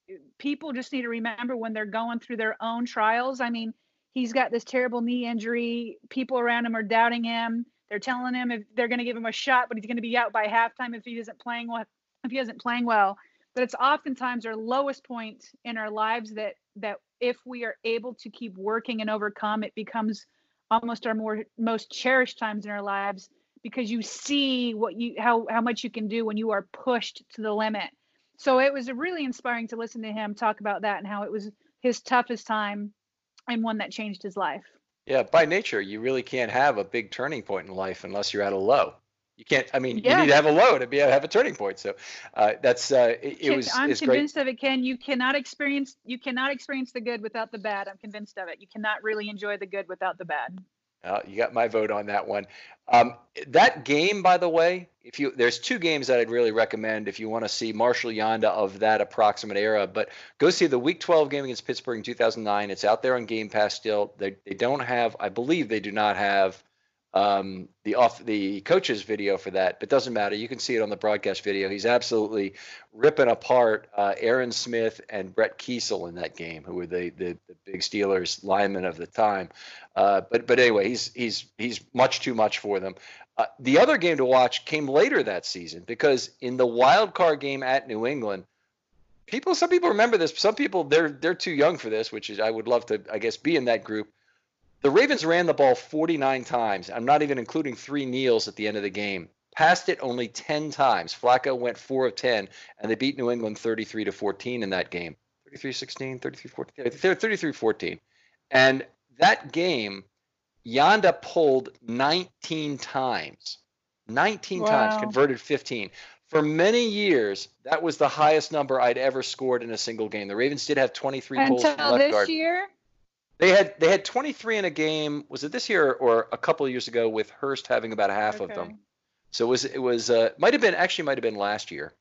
Speaker 4: uh, people just need to remember when they're going through their own trials. I mean, he's got this terrible knee injury. People around him are doubting him. They're telling him if they're going to give him a shot, but he's going to be out by halftime if he isn't playing well. If he isn't playing well, but it's oftentimes our lowest point in our lives that that if we are able to keep working and overcome, it becomes almost our more most cherished times in our lives because you see what you how how much you can do when you are pushed to the limit so it was really inspiring to listen to him talk about that and how it was his toughest time and one that changed his life.
Speaker 3: Yeah, by nature, you really can't have a big turning point in life unless you're at a low. You can't. I mean, yeah. you need to have a low to be able to have a turning point. So uh, that's uh, it, it was.
Speaker 4: I'm
Speaker 3: convinced
Speaker 4: great. of it, Ken. You cannot experience you cannot experience the good without the bad. I'm convinced of it. You cannot really enjoy the good without the bad.
Speaker 3: Uh, you got my vote on that one. Um, that game, by the way, if you there's two games that I'd really recommend if you want to see Marshall Yanda of that approximate era. But go see the Week 12 game against Pittsburgh in 2009. It's out there on Game Pass still. They they don't have, I believe they do not have um, the off the coach's video for that, but doesn't matter. You can see it on the broadcast video. He's absolutely ripping apart uh, Aaron Smith and Brett Keisel in that game, who were the, the, the big Steelers linemen of the time. Uh, but but anyway, he's he's he's much too much for them. Uh, the other game to watch came later that season because in the wild card game at New England, people some people remember this. Some people they're they're too young for this, which is I would love to I guess be in that group. The Ravens ran the ball 49 times. I'm not even including three kneels at the end of the game. Passed it only 10 times. Flacco went 4 of 10, and they beat New England 33 to 14 in that game. 33 16, 33 14, 33 14. And that game, Yanda pulled 19 times. 19 wow. times, converted 15. For many years, that was the highest number I'd ever scored in a single game. The Ravens did have 23
Speaker 4: Until
Speaker 3: pulls from left
Speaker 4: this
Speaker 3: guard.
Speaker 4: year?
Speaker 3: They had they had 23 in a game. Was it this year or a couple of years ago with Hurst having about half okay. of them? So it was it was uh, might have been actually might have been last year.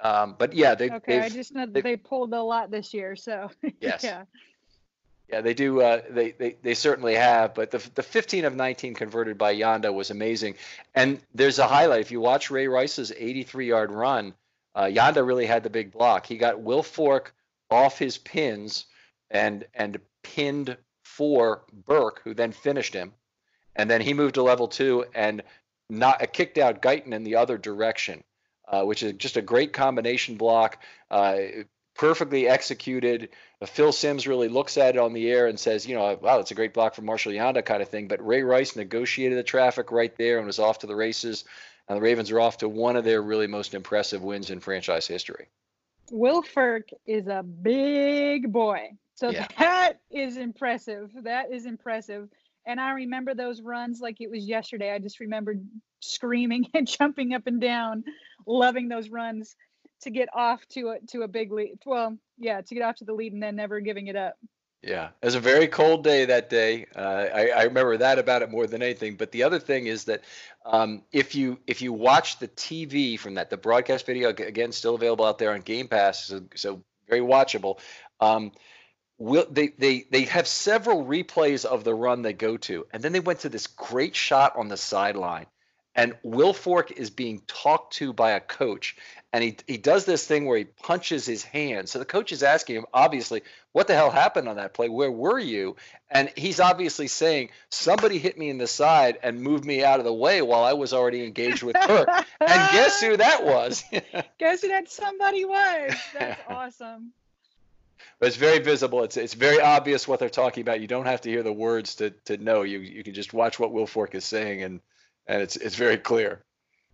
Speaker 3: Um, but yeah, they
Speaker 4: okay. I just know they, they pulled a lot this year. So
Speaker 3: yes,
Speaker 4: yeah,
Speaker 3: yeah, they do. Uh, they, they they certainly have. But the the 15 of 19 converted by Yanda was amazing. And there's a highlight if you watch Ray Rice's 83 yard run. Uh, Yanda really had the big block. He got Wilfork off his pins and and pinned for Birk, who then finished him. And then he moved to level two and not uh, kicked out Guyton in the other direction, uh, which is just a great combination block. Uh, perfectly executed. Uh, Phil Simms really looks at it on the air and says, you know, wow, it's a great block from Marshall Yanda kind of thing. But Ray Rice negotiated the traffic right there and was off to the races. And the Ravens are off to one of their really most impressive wins in franchise history.
Speaker 4: Wilfork is a big boy. So yeah. that is impressive. That is impressive. And I remember those runs like it was yesterday. I just remembered screaming and jumping up and down, loving those runs to get off to a to a big lead. Well, yeah, to get off to the lead and then never giving it up.
Speaker 3: Yeah, it was a very cold day that day. Uh, I, I, remember that about it more than anything. But the other thing is that um, if you if you watch the TV from that, the broadcast video again still available out there on Game Pass, so, so very watchable. Um, will they they they have several replays of the run they go to, and then they went to this great shot on the sideline and Wilfork is being talked to by a coach, and he he does this thing where he punches his hand. So the coach is asking him, obviously, what the hell happened on that play? Where were you? And he's obviously saying, somebody hit me in the side and moved me out of the way while I was already engaged with her. and guess who that was?
Speaker 4: guess who that somebody was? That's awesome.
Speaker 3: But it's very visible. It's it's very obvious what they're talking about. You don't have to hear the words to to know. You you can just watch what Wilfork is saying and and it's it's very clear.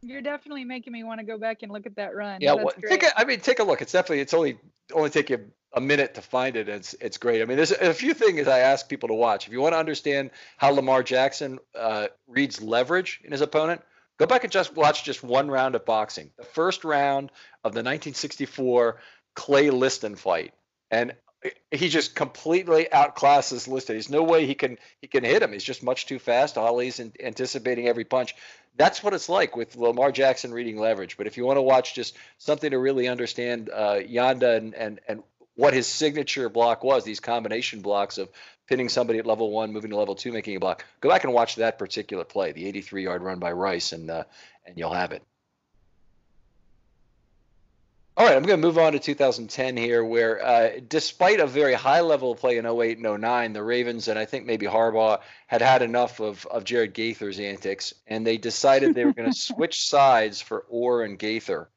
Speaker 4: You're definitely making me want to go back and look at that run.
Speaker 3: Yeah, well, take a, I mean, take a look. It's definitely it's only only take you a minute to find it. It's it's great. I mean, there's a few things I ask people to watch. If you want to understand how Lamar Jackson uh, reads leverage in his opponent, go back and just watch just one round of boxing. The first round of the 1964 Clay Liston fight, and he just completely outclasses Liston. There's no way he can he can hit him. He's just much too fast. Ali's anticipating every punch. That's what it's like with Lamar Jackson reading leverage. But if you want to watch just something to really understand uh, Yanda and, and and what his signature block was, these combination blocks of pinning somebody at level one, moving to level two, making a block. Go back and watch that particular play, the 83 yard run by Rice, and uh, and you'll have it. All right, I'm going to move on to 2010 here, where uh, despite a very high level of play in 08 and 09, the Ravens and I think maybe Harbaugh had had enough of, of Jared Gaither's antics, and they decided they were going to switch sides for Oher and Gaither.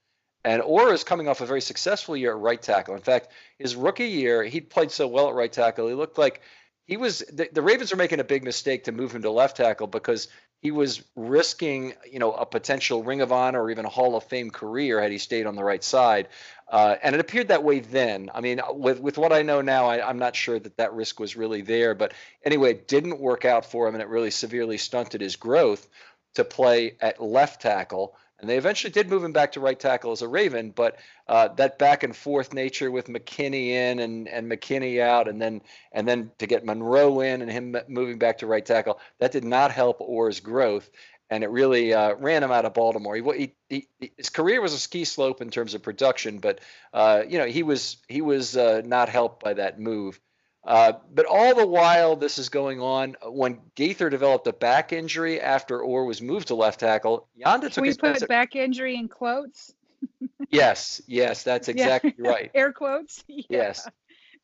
Speaker 3: And Oher is coming off a very successful year at right tackle. In fact, his rookie year, he played so well at right tackle, he looked like he was the, the Ravens are making a big mistake to move him to left tackle because he was risking, you know, a potential Ring of Honor or even a Hall of Fame career had he stayed on the right side. Uh, and it appeared that way then. I mean, with with what I know now, I, am not sure that that risk was really there. But anyway, it didn't work out for him, and it really severely stunted his growth to play at left tackle. And they eventually did move him back to right tackle as a Raven, but uh, that back and forth nature with McKinnie in and, and McKinnie out, and then and then to get Monroe in and him moving back to right tackle, that did not help Oher's growth, and it really uh, ran him out of Baltimore. He, he, he, his career was a ski slope in terms of production, but uh, you know he was he was uh, not helped by that move. Uh, but all the while this is going on, when Gaither developed a back injury after Oher was moved to left tackle, Yanda
Speaker 4: took
Speaker 3: we
Speaker 4: his put back injury in quotes.
Speaker 3: yes, yes, that's exactly
Speaker 4: yeah.
Speaker 3: right.
Speaker 4: Air quotes.
Speaker 3: Yeah. Yes.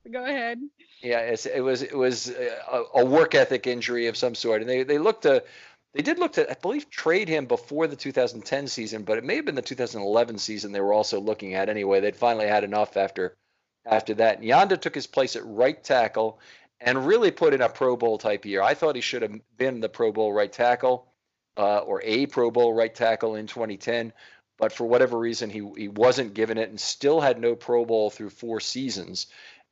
Speaker 4: Go ahead.
Speaker 3: Yeah, it was it was a, a, work ethic injury of some sort, and they they looked to. They did look to, I believe, trade him before the 2010 season, but it may have been the 2011 season they were also looking at anyway. They'd finally had enough after after that. Yanda took his place at right tackle and really put in a Pro Bowl type year. I thought he should have been the Pro Bowl right tackle uh, or a Pro Bowl right tackle in 2010, but for whatever reason, he, he wasn't given it and still had no Pro Bowl through four seasons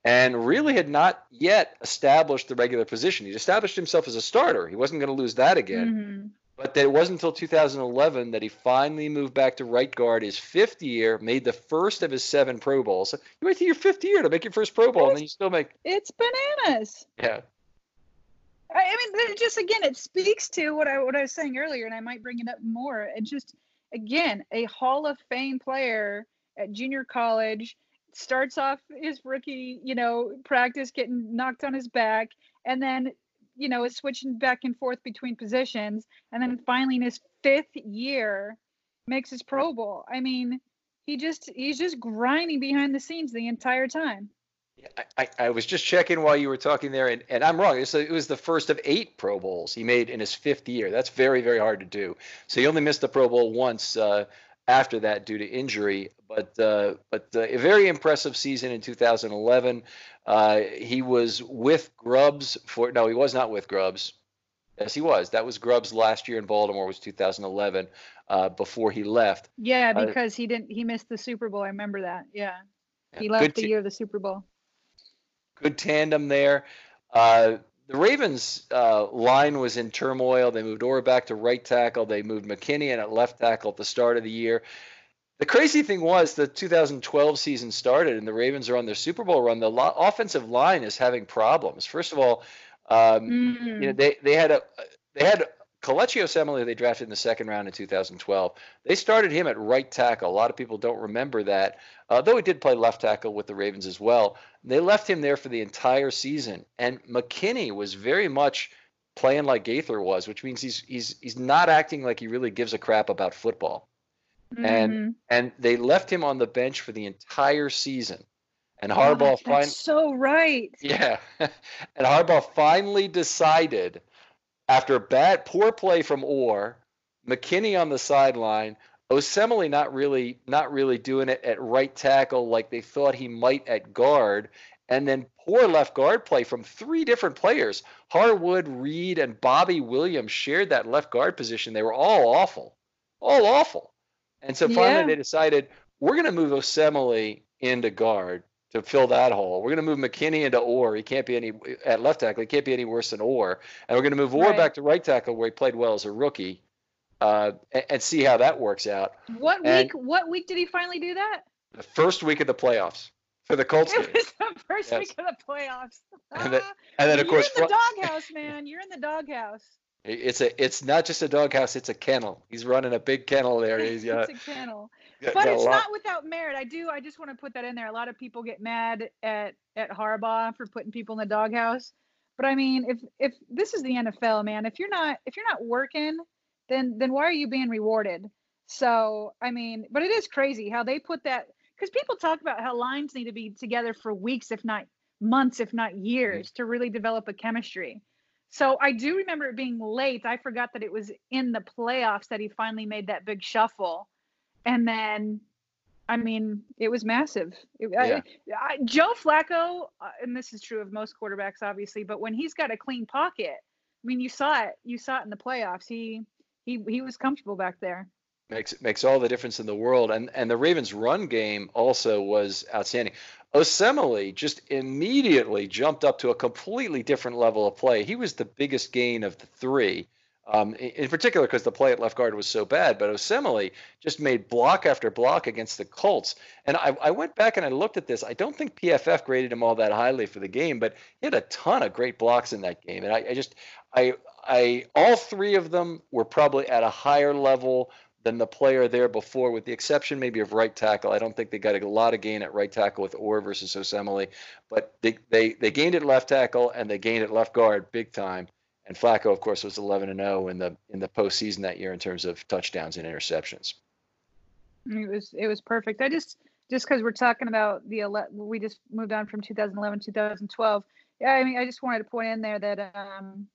Speaker 3: and really had not yet established the regular position. He'd established himself as a starter. He wasn't going to lose that again. But that it wasn't until 2011 that he finally moved back to right guard his fifth year, made the first of his seven Pro Bowls. So You wait till your fifth year to make your first Pro Bowl, it's, and then you still make.
Speaker 4: It's bananas.
Speaker 3: Yeah.
Speaker 4: I mean, just again, it speaks to what I what I was saying earlier, and I might bring it up more. It just again, a Hall of Fame player at junior college starts off his rookie, you know, practice getting knocked on his back, and then you know, is switching back and forth between positions, and then finally in his fifth year makes his Pro Bowl. I mean, he just he's just grinding behind the scenes the entire time.
Speaker 3: I, I, was just checking while you were talking there, and, and I'm wrong. It was, it was the first of eight Pro Bowls he made in his fifth year. That's very, very hard to do. So he only missed the Pro Bowl once uh, after that due to injury. But uh, but uh, a very impressive season in 2011. Uh, he was with Grubbs for no, he was not with Grubbs. Yes, he was. That was Grubbs last year in Baltimore was 2011 uh, before he left.
Speaker 4: Yeah, uh, because uh, he didn't. He missed the Super Bowl. I remember that. Yeah, he left the year of the Super Bowl.
Speaker 3: Good tandem there. The Ravens uh, line was in turmoil. They moved Oher back to right tackle. They moved McKinnie in at left tackle at the start of the year the crazy thing was the 2012 season started and the Ravens are on their Super Bowl run. The lo- offensive line is having problems. First of all, um, mm. you know mm. they they had a they had Kelechi Osemele they drafted in the second round in 2012. They started him at right tackle. A lot of people don't remember that, uh, though he did play left tackle with the Ravens as well. They left him there for the entire season, and McKinnie was very much playing like Gaither was, which means he's he's he's not acting like he really gives a crap about football. Mm-hmm. And and they left him on the bench for the entire season. And Harbaugh
Speaker 4: finally so right.
Speaker 3: Yeah. and Harbaugh finally decided after bad poor play from Oher, McKinnie on the sideline, Osemele not really not really doing it at right tackle like they thought he might at guard, and then poor left guard play from three different players. Harewood, Reid, and Bobby Williams shared that left guard position. They were all awful, all awful. And so finally yeah. they decided we're going to move Osemele into guard to fill that hole. We're going to move McKinnie into Oher. He can't be any at left tackle. He can't be any worse than Oher. And we're going to move Oher right. back to right tackle where he played well as a rookie, uh, and, and, see how that works out.
Speaker 4: What and week? What week did he finally do that?
Speaker 3: The first week of the playoffs for the Colts.
Speaker 4: It was the first yes. week of the playoffs.
Speaker 3: and, then, and then of course,
Speaker 4: you're in the doghouse, man. You're in the doghouse.
Speaker 3: It's a it's not just a doghouse, it's a kennel. He's running a big kennel there. He's,
Speaker 4: uh, it's a kennel. But it's not without merit. I do I just want to put that in there. A lot of people get mad at at Harbaugh for putting people in the doghouse. But I mean, if if this is the NFL, man, if you're not if you're not working, then then why are you being rewarded? So, I mean, but it is crazy how they put that cuz people talk about how lines need to be together for weeks if not months if not years mm-hmm. to really develop a chemistry. So I do remember it being late. I forgot that it was in the playoffs that he finally made that big shuffle. And then, I mean, it was massive. It, yeah. I, I, Joe Flacco, uh, and this is true of most quarterbacks, obviously, but when he's got a clean pocket, I mean, you saw it. You saw it in the playoffs. He he he was comfortable back there
Speaker 3: makes makes all the difference in the world. And and the Ravens' run game also was outstanding. Osemele just immediately jumped up to a completely different level of play. He was the biggest gain of the three. Um, in, particular, because the play at left guard was so bad, but Osemele just made block after block against the Colts. And I, I went back and I looked at this. I don't think PFF graded him all that highly for the game, but he had a ton of great blocks in that game. And I, I just, I, I, all three of them were probably at a higher level than the player there before, with the exception maybe of right tackle. I don't think they got a lot of gain at right tackle with Oher versus Osemele, but they, they, they gained at left tackle and they gained at left guard big time. And Flacco, of course, was 11 and 0 in the in the postseason that year in terms of touchdowns and interceptions.
Speaker 4: It was it was perfect. I just just because we're talking about the ele- we just moved on from 2011 2012. Yeah, I mean, I just wanted to point in there that um,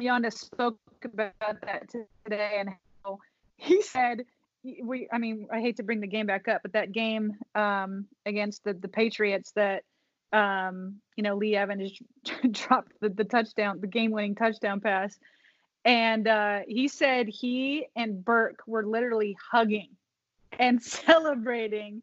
Speaker 4: Yanda spoke about that today and how he said we i mean i hate to bring the game back up but that game um, against the the patriots that um, you know lee evans dropped the, the touchdown the game winning touchdown pass. And uh, he said he and birk were literally hugging and celebrating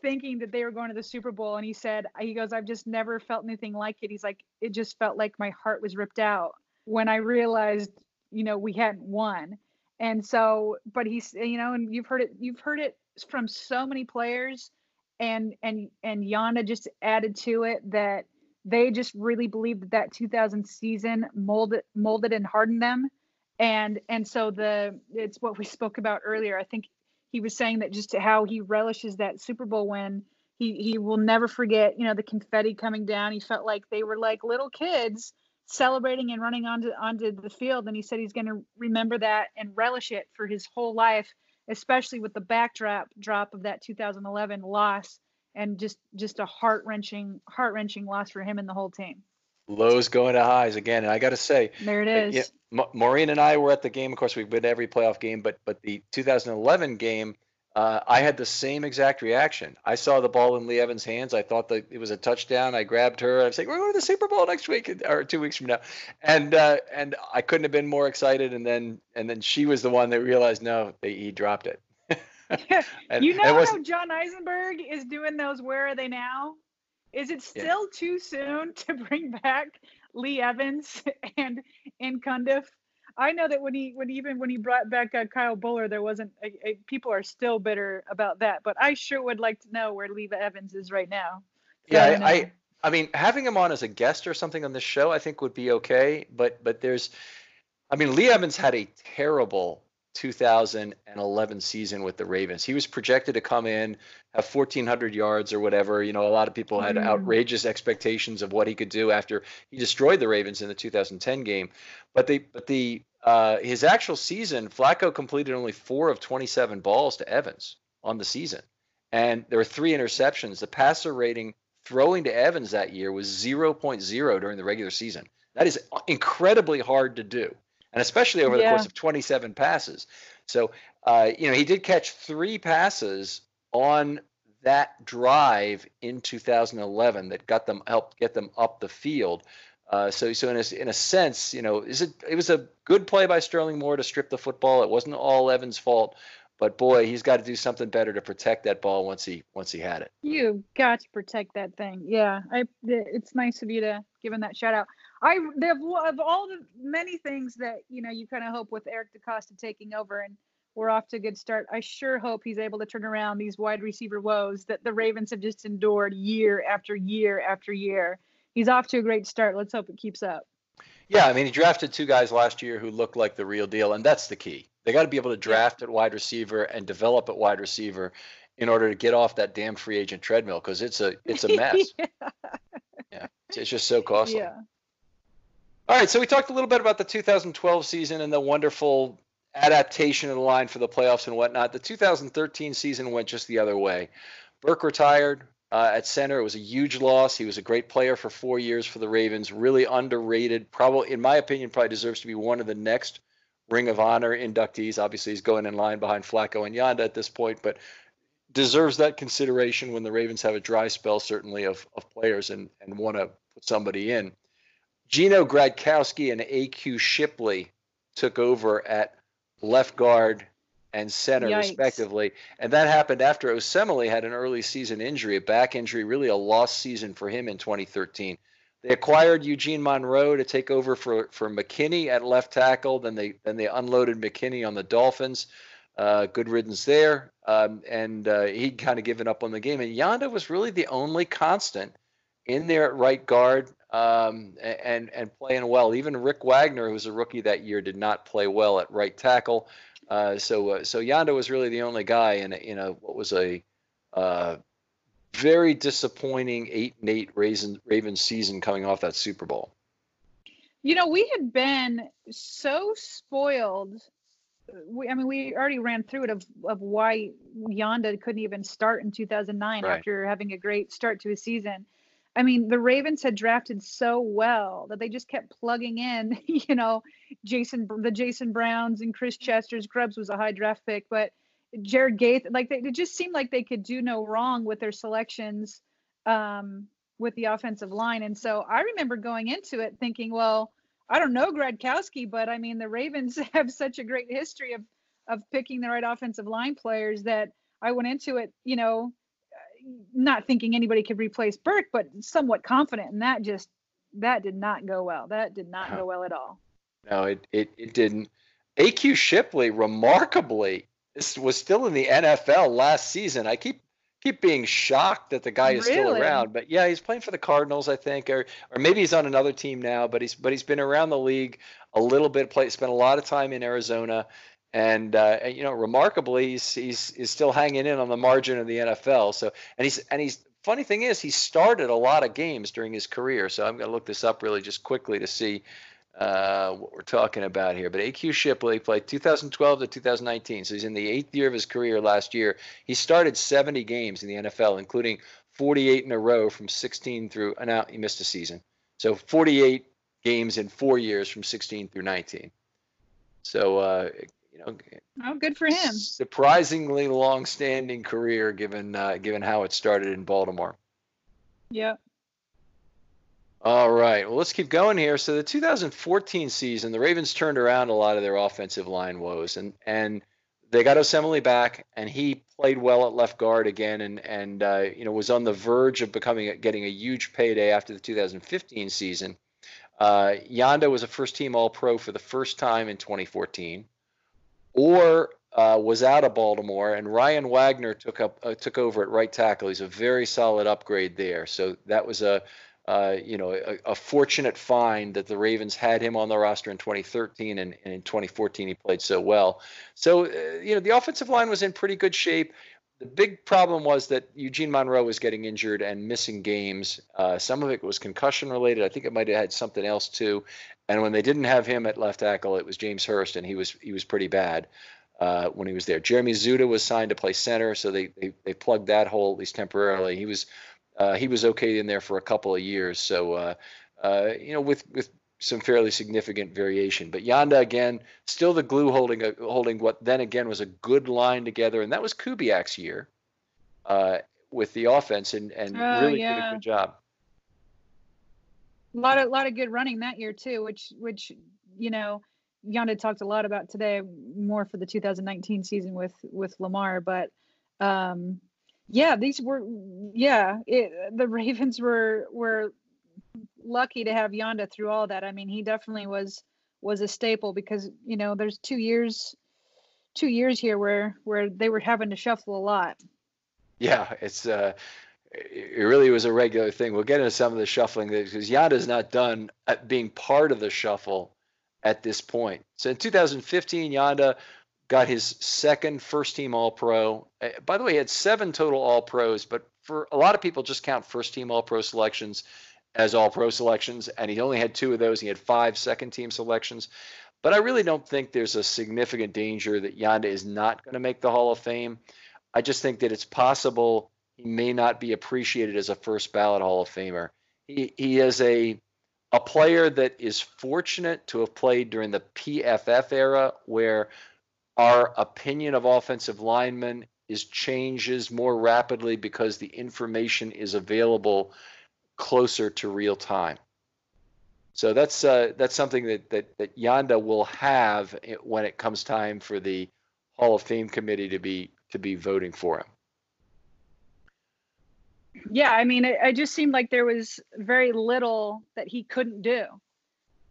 Speaker 4: thinking that they were going to the super bowl. And he said he goes i've just never felt anything like it. He's like it just felt like my heart was ripped out when i realized you know we hadn't won. And so but he's you know and you've heard it you've heard it from so many players and and and Yanda just added to it that they just really believed that that 2000 season molded molded and hardened them. And and so the it's what we spoke about earlier. I think he was saying that just how he relishes that super bowl win. He he will never forget you know the confetti coming down. He felt like they were like little kids celebrating and running onto onto the field. And he said he's going to remember that and relish it for his whole life especially with the backdrop drop of that 2011 loss and just just a heart-wrenching heart-wrenching loss for him and the whole team.
Speaker 3: Lows going to highs again. And i got to say
Speaker 4: there it uh, is.
Speaker 3: yeah, maureen and i were at the game. Of course we've been to every playoff game but but the 2011 game uh, I had the same exact reaction. I saw the ball in Lee Evans' hands. I thought that it was a touchdown. I grabbed her. I was like, "We're going to the Super Bowl next week or two weeks from now," and uh, and I couldn't have been more excited. And then and then she was the one that realized, no, they, he dropped it.
Speaker 4: and, you know how John Eisenberg is doing those? Where are they now? Is it still yeah. too soon to bring back Lee Evans and and Cundiff? I know that when he when even when he brought back uh, Kyle Boller, there wasn't a, a, people are still bitter about that. But I sure would like to know where Lee Evans is right now.
Speaker 3: Yeah, I, I I mean having him on as a guest or something on this show, I think would be okay. But but there's, I mean, Lee Evans had a terrible 2011 season with the Ravens. He was projected to come in, have 1,400 yards or whatever. You know, a lot of people had mm. outrageous expectations of what he could do after he destroyed the Ravens in the 2010 game. But the but the uh, his actual season, Flacco completed only four of 27 balls to Evans on the season, and there were three interceptions. The passer rating throwing to Evans that year was 0.0 during the regular season. That is incredibly hard to do and especially over the yeah. course of 27 passes. So, uh, you know, he did catch three passes on that drive in 2011 that got them helped get them up the field. Uh, so, so in a, in a sense, you know, is it it was a good play by Sterling Moore to strip the football. It wasn't all Evans' fault, but boy, he's got to do something better to protect that ball once he once he had it.
Speaker 4: You got to protect that thing. Yeah, I. It's nice of you to give him that shout out. I of all the many things that you know you kind of hope with Eric DeCosta taking over and we're off to a good start. I sure hope he's able to turn around these wide receiver woes that the Ravens have just endured year after year after year. He's off to a great start. Let's hope it keeps up.
Speaker 3: Yeah, I mean, he drafted two guys last year who looked like the real deal, and that's the key. They got to be able to draft at wide receiver and develop at wide receiver in order to get off that damn free agent treadmill because it's a it's a mess. yeah. yeah, it's just so costly. Yeah. All right, so we talked a little bit about the 2012 season and the wonderful adaptation of the line for the playoffs and whatnot. The 2013 season went just the other way. Birk retired uh, at center. It was a huge loss. He was a great player for four years for the Ravens. Really underrated. Probably, in my opinion, probably deserves to be one of the next Ring of Honor inductees. Obviously, he's going in line behind Flacco and Yanda at this point, but deserves that consideration when the Ravens have a dry spell, certainly of, of players and, and want to put somebody in. Gino Gradkowski and AQ Shipley took over at left guard and center, Yikes. respectively. And that happened after Osemele had an early season injury, a back injury, really a lost season for him in 2013. They acquired Eugene Monroe to take over for, for McKinnie at left tackle. Then they then they unloaded McKinnie on the Dolphins. Uh, good riddance there. Um, and uh, he'd kind of given up on the game. And Yanda was really the only constant in there at right guard um, and and playing well. Even Rick Wagner, who was a rookie that year, did not play well at right tackle. Uh, so uh, so Yanda was really the only guy in a, in a what was a uh, very disappointing eight and eight Ravens Ravens season coming off that Super Bowl.
Speaker 4: You know, we had been so spoiled. We, I mean, we already ran through it of, of why Yanda couldn't even start in 2009 right. after having a great start to a season. I mean, the Ravens had drafted so well that they just kept plugging in, you know, Jason, the Jason Browns and Chris Chester's. Grubbs was a high draft pick, but Jared Gaith, like they, it just seemed like they could do no wrong with their selections um, with the offensive line. And so I remember going into it thinking, well, I don't know Gradkowski, but I mean, the Ravens have such a great history of of picking the right offensive line players that I went into it, you know, not thinking anybody could replace Birk, but somewhat confident, and that just that did not go well. That did not go well at all.
Speaker 3: No, it it, it didn't. AQ Shipley remarkably was still in the NFL last season. I keep keep being shocked that the guy is really? still around. But yeah, he's playing for the Cardinals, I think, or or maybe he's on another team now. But he's but he's been around the league a little bit. Play spent a lot of time in Arizona and uh, you know, remarkably, he's, he's he's still hanging in on the margin of the NFL. So, and he's and he's funny thing is he started a lot of games during his career. So I'm going to look this up really just quickly to see uh, what we're talking about here. But AQ Shipley played 2012 to 2019, so he's in the eighth year of his career. Last year, he started 70 games in the NFL, including 48 in a row from 16 through. And now he missed a season, so 48 games in four years from 16 through 19. So uh, know,
Speaker 4: oh, good for him.
Speaker 3: Surprisingly long-standing career, given uh, given how it started in Baltimore.
Speaker 4: Yep.
Speaker 3: All right. Well, let's keep going here. So the 2014 season, the Ravens turned around a lot of their offensive line woes, and and they got Osemele back, and he played well at left guard again, and and uh, you know was on the verge of becoming getting a huge payday after the 2015 season. Uh, Yanda was a first team All Pro for the first time in 2014. Oher uh, was out of Baltimore, and Ryan Wagner took up uh, took over at right tackle. He's a very solid upgrade there. So that was a uh, you know a, a, fortunate find that the Ravens had him on the roster in 2013, and, and in 2014 he played so well. So uh, you know the offensive line was in pretty good shape. The big problem was that Eugene Monroe was getting injured and missing games. Uh, some of it was concussion related. I think it might have had something else too. And when they didn't have him at left tackle, it was James Hurst, and he was he was pretty bad uh, when he was there. Jeremy Zuttah was signed to play center, so they they, they plugged that hole at least temporarily. He was uh, he was okay in there for a couple of years. So uh, uh you know with with some fairly significant variation. But Yanda again, still the glue holding a, holding what then again was a good line together, and that was Kubiak's year uh, with the offense, and and oh, really yeah. did a good job.
Speaker 4: A lot of lot of good running that year too, which which you know Yanda talked a lot about today, more for the 2019 season with with Lamar, but um, yeah, these were yeah, it, the Ravens were were lucky to have Yanda through all that. I mean, he definitely was was a staple because you know there's two years two years here where where they were having to shuffle a lot.
Speaker 3: Yeah, it's uh it really was a regular thing. We'll get into some of the shuffling because Yanda's not done at being part of the shuffle at this point. So in 2015, Yanda got his second first team All Pro. Eh, by the way, he had seven total All Pros, but for a lot of people, just count first team All Pro selections as All Pro selections, and he only had two of those. He had five second team selections. But I really don't think there's a significant danger that Yanda is not going to make the Hall of Fame. I just think that it's possible he may not be appreciated as a first ballot Hall of Famer. He, he is a a player that is fortunate to have played during the PFF era where our opinion of offensive linemen is changes more rapidly because the information is available closer to real time. So that's uh, that's something that, that that Yanda will have when it comes time for the Hall of Fame committee to be to be voting for him
Speaker 4: yeah, I mean, it, it, just seemed like there was very little that he couldn't do.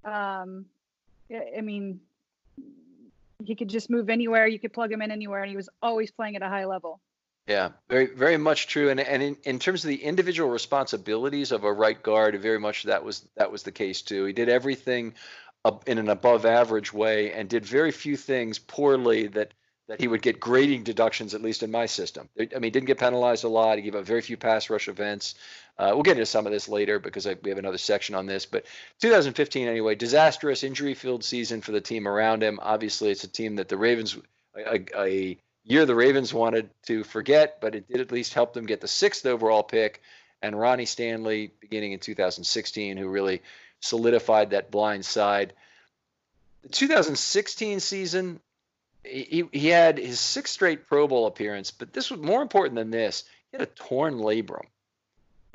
Speaker 4: Um, I mean, he could just move anywhere. You could plug him in anywhere, and he was always playing at a high level.
Speaker 3: Yeah, very, very much true. And and in, in terms of the individual responsibilities of a right guard, very much that was that was the case too. He did everything in an above average way, and did very few things poorly that that he would get grading deductions, at least in my system. I mean, didn't get penalized a lot. He gave up very few pass rush events. Uh, we'll get into some of this later because I, we have another section on this. But 2015, anyway, disastrous injury-filled season for the team around him. Obviously, it's a team that the Ravens, a, a year the Ravens wanted to forget, but it did at least help them get the sixth overall pick. And Ronnie Stanley, beginning in 2016, who really solidified that blind side. The 2016 season he, he had his sixth straight Pro Bowl appearance, but this was more important than this. He had a torn labrum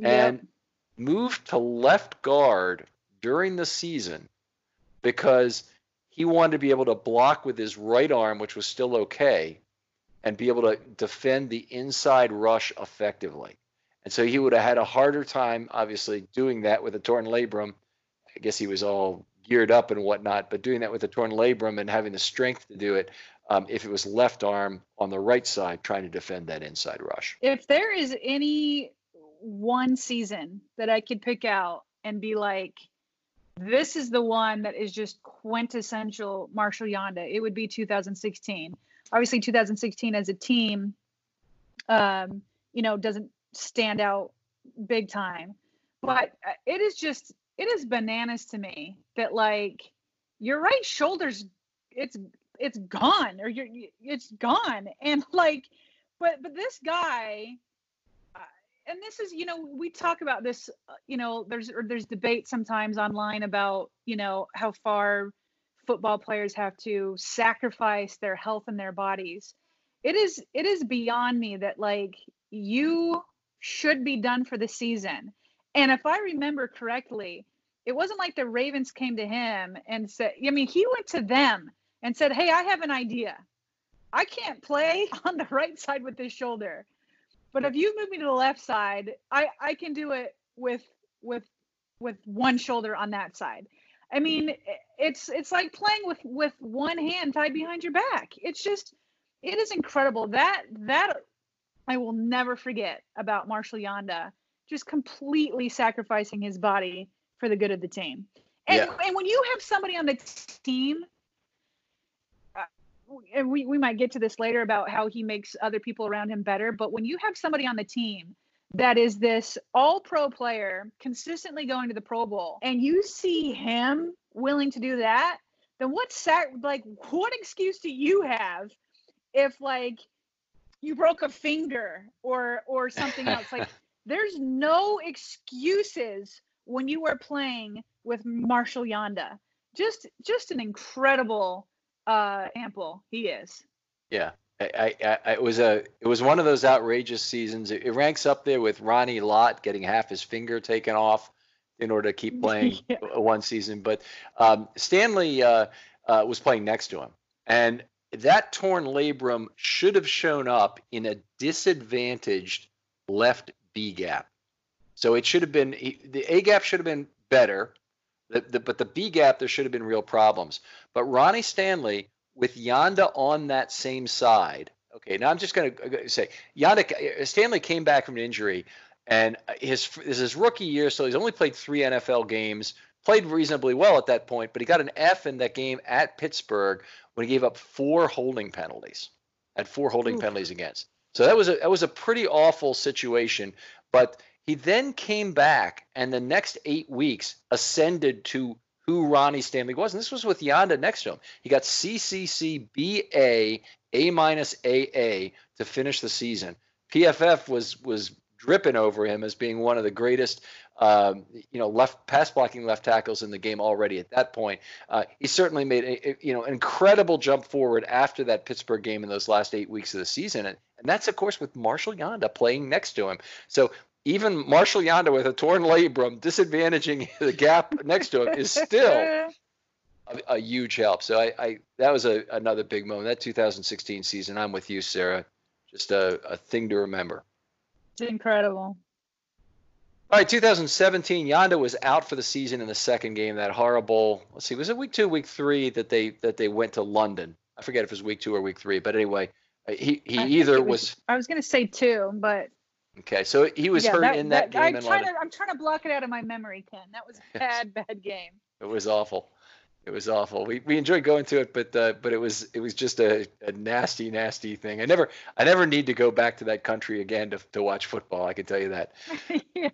Speaker 3: and yep. moved to left guard during the season because he wanted to be able to block with his right arm, which was still okay, and be able to defend the inside rush effectively. And so he would have had a harder time, obviously, doing that with a torn labrum. I guess he was all geared up and whatnot, but doing that with a torn labrum and having the strength to do it um, if it was left arm on the right side trying to defend that inside rush.
Speaker 4: If there is any one season that I could pick out and be like, this is the one that is just quintessential Marshall Yanda, it would be 2016. Obviously, 2016 as a team, um, you know, doesn't stand out big time, but uh, it is just it is bananas to me that like your right shoulder's it's it's gone or you're it's gone. And like but but this guy uh, and this is you know we talk about this uh, you know there's or there's debate sometimes online about you know how far football players have to sacrifice their health and their bodies. It is it is beyond me that like you should be done for the season. And if i remember correctly it wasn't like the ravens came to him and said i mean he went to them and said, Hey, I have an idea. I can't play on the right side with this shoulder. But if you move me to the left side, I, I can do it with with with one shoulder on that side. I mean, it's it's like playing with with one hand tied behind your back. It's just it is incredible. That that I will never forget about Marshall Yanda just completely sacrificing his body for the good of the team. And yeah. and when you have somebody on the team and we, we might get to this later about how he makes other people around him better, but when you have somebody on the team that is this all pro player consistently going to the Pro Bowl, and you see him willing to do that, then what sac like what excuse do you have if like you broke a finger or or something else? like there's no excuses when you are playing with Marshall Yanda. Just just an incredible uh ample he is.
Speaker 3: Yeah. I, I, I, it was a it was one of those outrageous seasons. It, it, ranks up there with Ronnie Lott getting half his finger taken off in order to keep playing yeah. one season. But um, Stanley uh, uh, was playing next to him, and that torn labrum should have shown up in a disadvantaged left B gap. So it should have been the A gap should have been better, the, the, but the B gap there should have been real problems. But Ronnie Stanley with Yanda on that same side. Okay, now I'm just going to say Yanda uh, Stanley came back from an injury, and his this is his rookie year, so he's only played three NFL games. Played reasonably well at that point, but he got an F in that game at Pittsburgh when he gave up four holding penalties. Had four holding Ooh. penalties against. So that was a that was a pretty awful situation. But he then came back, and the next eight weeks ascended to who Ronnie Stanley was. And this was with Yanda next to him. He got CCCBA, A minus AA to finish the season. PFF was was dripping over him as being one of the greatest, um, you know, left pass blocking left tackles in the game already at that point. Uh, he certainly made a, you know incredible jump forward after that Pittsburgh game in those last eight weeks of the season, and, and that's of course with Marshall Yanda playing next to him. So even Marshall Yanda with a torn labrum, disadvantaging the gap next to him, is still a, a huge help. So I, I, that was a, another big moment. That 2016 season, I'm with you, Sarah. Just a, a thing to remember.
Speaker 4: It's incredible.
Speaker 3: All right, 2017, Yanda was out for the season in the second game. That horrible. Let's see, was it week two, week three that they that they went to London? I forget if it was week two or week three, but anyway, he he either was, was,
Speaker 4: I was going to say two, but
Speaker 3: Okay, so he was yeah, hurt that, in that, that game.
Speaker 4: I'm trying, to, I'm trying to block it out of my memory, Ken. That was a bad, bad game.
Speaker 3: It was awful. It was awful. We, we enjoyed going to it, but uh, but it was it was just a, a nasty, nasty thing. I never I never need to go back to that country again to, to watch football. I can tell you that. yeah.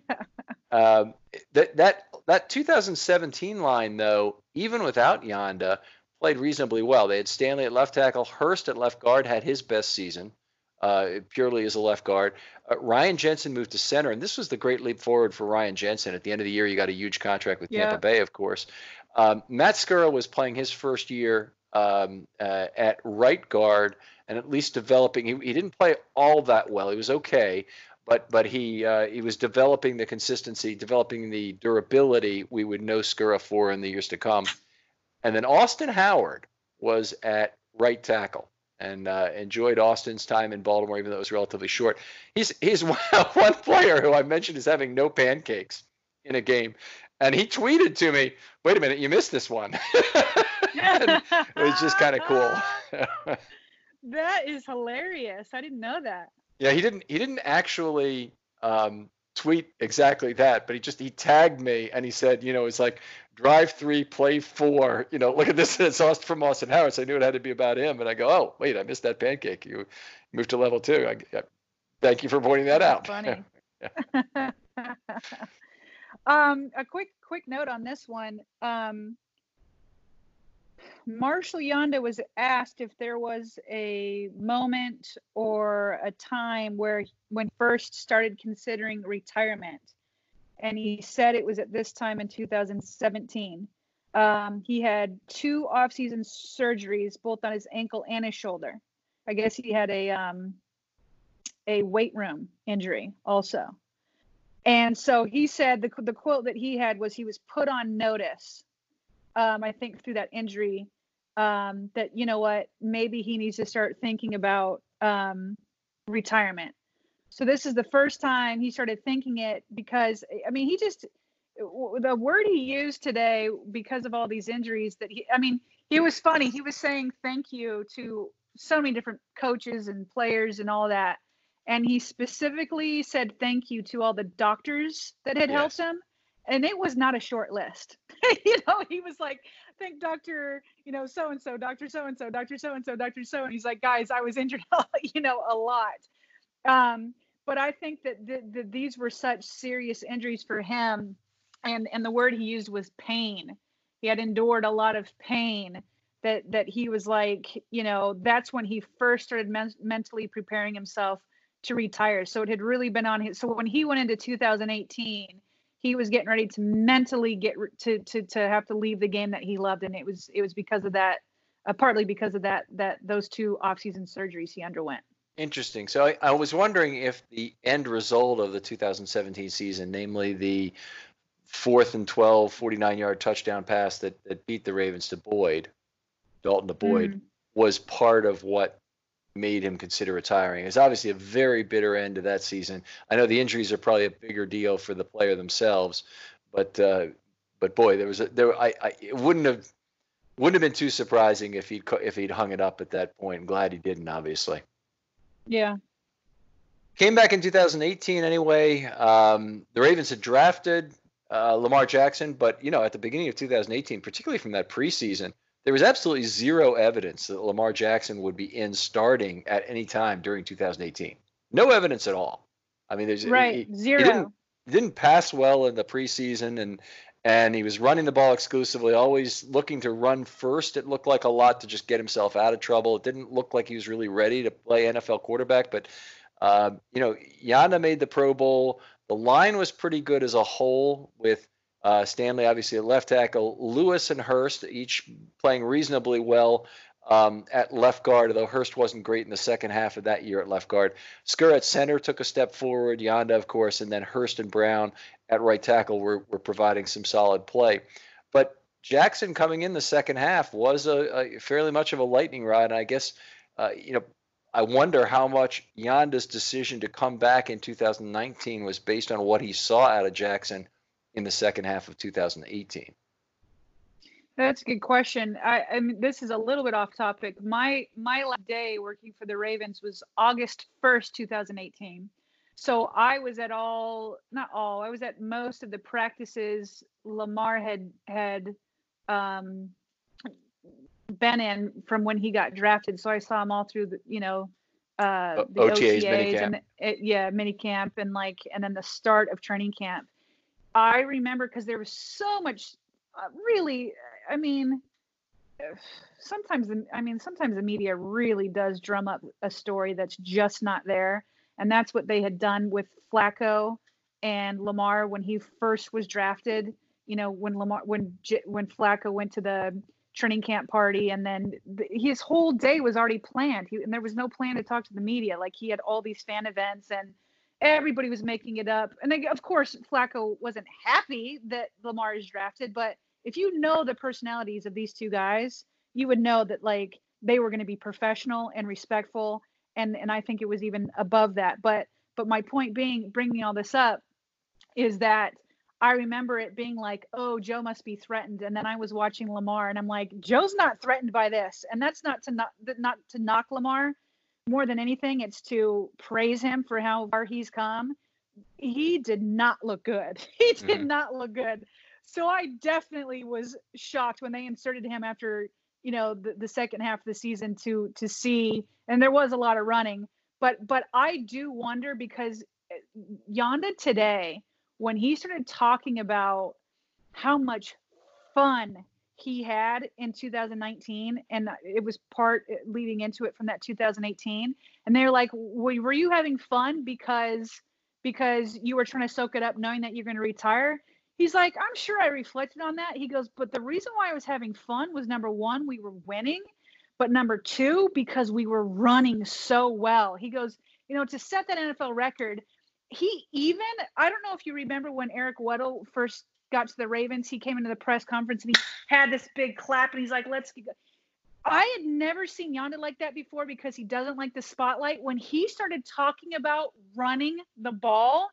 Speaker 3: Um, that that that 2017 line though, even without Yanda, played reasonably well. They had Stanley at left tackle, Hurst at left guard had his best season uh, purely as a left guard. Uh, Ryan Jensen moved to center, and this was the great leap forward for Ryan Jensen. At the end of the year, he got a huge contract with yeah. Tampa Bay, of course. Um, Matt Skura was playing his first year um, uh, at right guard, and at least developing. He, he didn't play all that well. He was okay, but but he uh, he was developing the consistency, developing the durability we would know Skura for in the years to come. And then Austin Howard was at right tackle and uh, enjoyed Austin's time in Baltimore, even though it was relatively short. He's he's one player who I mentioned is having no pancakes in a game, and he tweeted to me, "Wait a minute, you missed this one." it was just kind of cool.
Speaker 4: that is hilarious. I didn't know that.
Speaker 3: Yeah, he didn't. He didn't actually um, tweet exactly that, but he just he tagged me and he said, you know, it's like drive three, play four. You know, look at this. It's Austin from Austin Howard. So I knew it had to be about him. And I go, oh, wait, I missed that pancake. You moved to level two. I, I, thank you for pointing that out.
Speaker 4: Funny. um, a quick quick note on this one. Um, Marshall Yanda was asked if there was a moment or a time where when first started considering retirement and he said it was at this time in 2017. Um, he had two off-season surgeries, both on his ankle and his shoulder. I guess he had a um, a weight room injury also. And so he said the the quote that he had was he was put on notice. Um, I think through that injury, um, that you know what, maybe he needs to start thinking about um, retirement so this is the first time he started thinking it because I mean he just the word he used today because of all these injuries that he I mean, he was funny. He was saying thank you to so many different coaches and players and all that. And he specifically said thank you to all the doctors that had yes. helped him. And it was not a short list. you know, he was like, thank Dr. You know, so and so, Dr. So and so, Dr. So and so, Dr. So. And he's like, guys, I was injured, you know, a lot. Um, but I think that th- th- these were such serious injuries for him and and the word he used was pain he had endured a lot of pain that that he was like you know that's when he first started men- mentally preparing himself to retire so it had really been on his so when he went into 2018 he was getting ready to mentally get to to to have to leave the game that he loved and it was it was because of that uh, partly because of that that those two off-season surgeries he underwent
Speaker 3: Interesting. So I, I, was wondering if the end result of the 2017 season, namely the fourth and 12, 49 yard touchdown pass that, that beat the Ravens to Boyd, Dalton to Boyd, mm. was part of what made him consider retiring. It's obviously a very bitter end to that season. I know the injuries are probably a bigger deal for the player themselves, but uh, but boy, there was a there I, I it wouldn't have wouldn't have been too surprising if he'd if he'd hung it up at that point. I'm glad he didn't, obviously.
Speaker 4: Yeah.
Speaker 3: Came back in 2018 anyway. Um, the Ravens had drafted uh, Lamar Jackson, but you know, at the beginning of 2018, particularly from that preseason, there was absolutely zero evidence that Lamar Jackson would be in starting at any time during 2018. No evidence at all. I mean, there's
Speaker 4: right
Speaker 3: he,
Speaker 4: zero.
Speaker 3: He didn't, didn't pass well in the preseason, and and he was running the ball exclusively, always looking to run first. It looked like a lot to just get himself out of trouble. It didn't look like he was really ready to play NFL quarterback, but. Uh, you know, Yanda made the Pro Bowl. The line was pretty good as a whole, with uh, Stanley obviously at left tackle, Lewis and Hurst each playing reasonably well um, at left guard, although Hurst wasn't great in the second half of that year at left guard. Skura at center took a step forward, Yanda, of course, and then Hurst and Brown at right tackle were, were providing some solid play. But Jackson coming in the second half was a, a fairly much of a lightning rod, and I guess uh, you know I wonder how much Yanda's decision to come back in 2019 was based on what he saw out of Jackson in the second half of 2018.
Speaker 4: That's a good question. I, I mean, this is a little bit off topic. My my last day working for the Ravens was August 1st, 2018. So I was at all, not all, I was at most of the practices Lamar had had um, been in from when he got drafted. So I saw him all through the, you know, uh,
Speaker 3: the OTAs, OTAs and
Speaker 4: it, yeah, mini camp and like, and then the start of training camp. I remember because there was so much, uh, really, I mean, sometimes the, I mean, sometimes the media really does drum up a story that's just not there, and that's what they had done with Flacco and Lamar when he first was drafted. You know, when Lamar, when when Flacco went to the training camp party and then the, his whole day was already planned he, and there was no plan to talk to the media like he had all these fan events and everybody was making it up and they, of course flacco wasn't happy that lamar is drafted but if you know the personalities of these two guys you would know that like they were going to be professional and respectful and and i think it was even above that but but my point being bringing all this up is that I remember it being like, oh, Joe must be threatened. And then I was watching Lamar and I'm like, Joe's not threatened by this. And that's not to not, not to knock Lamar more than anything. It's to praise him for how far he's come. He did not look good. He did mm-hmm. not look good. So I definitely was shocked when they inserted him after, you know, the, the second half of the season to to see, and there was a lot of running. But but I do wonder because eh, Yanda today, when he started talking about how much fun he had in 2019 and it was part eh, leading into it from that 2018 and they're like were you having fun because because you were trying to soak it up knowing that you're going to retire? He's like i'm sure i reflected on that. He goes but the reason why i was having fun was number one we were winning but number two because we were running so well. He goes you know to set that nfl record he even I don't know if you remember when Eric Weddle first got to the Ravens, he came into the press conference and he had this big clap and he's like, "Let's." Go. I had never seen Yanda like that before because he doesn't like the spotlight. When he started talking about running the ball,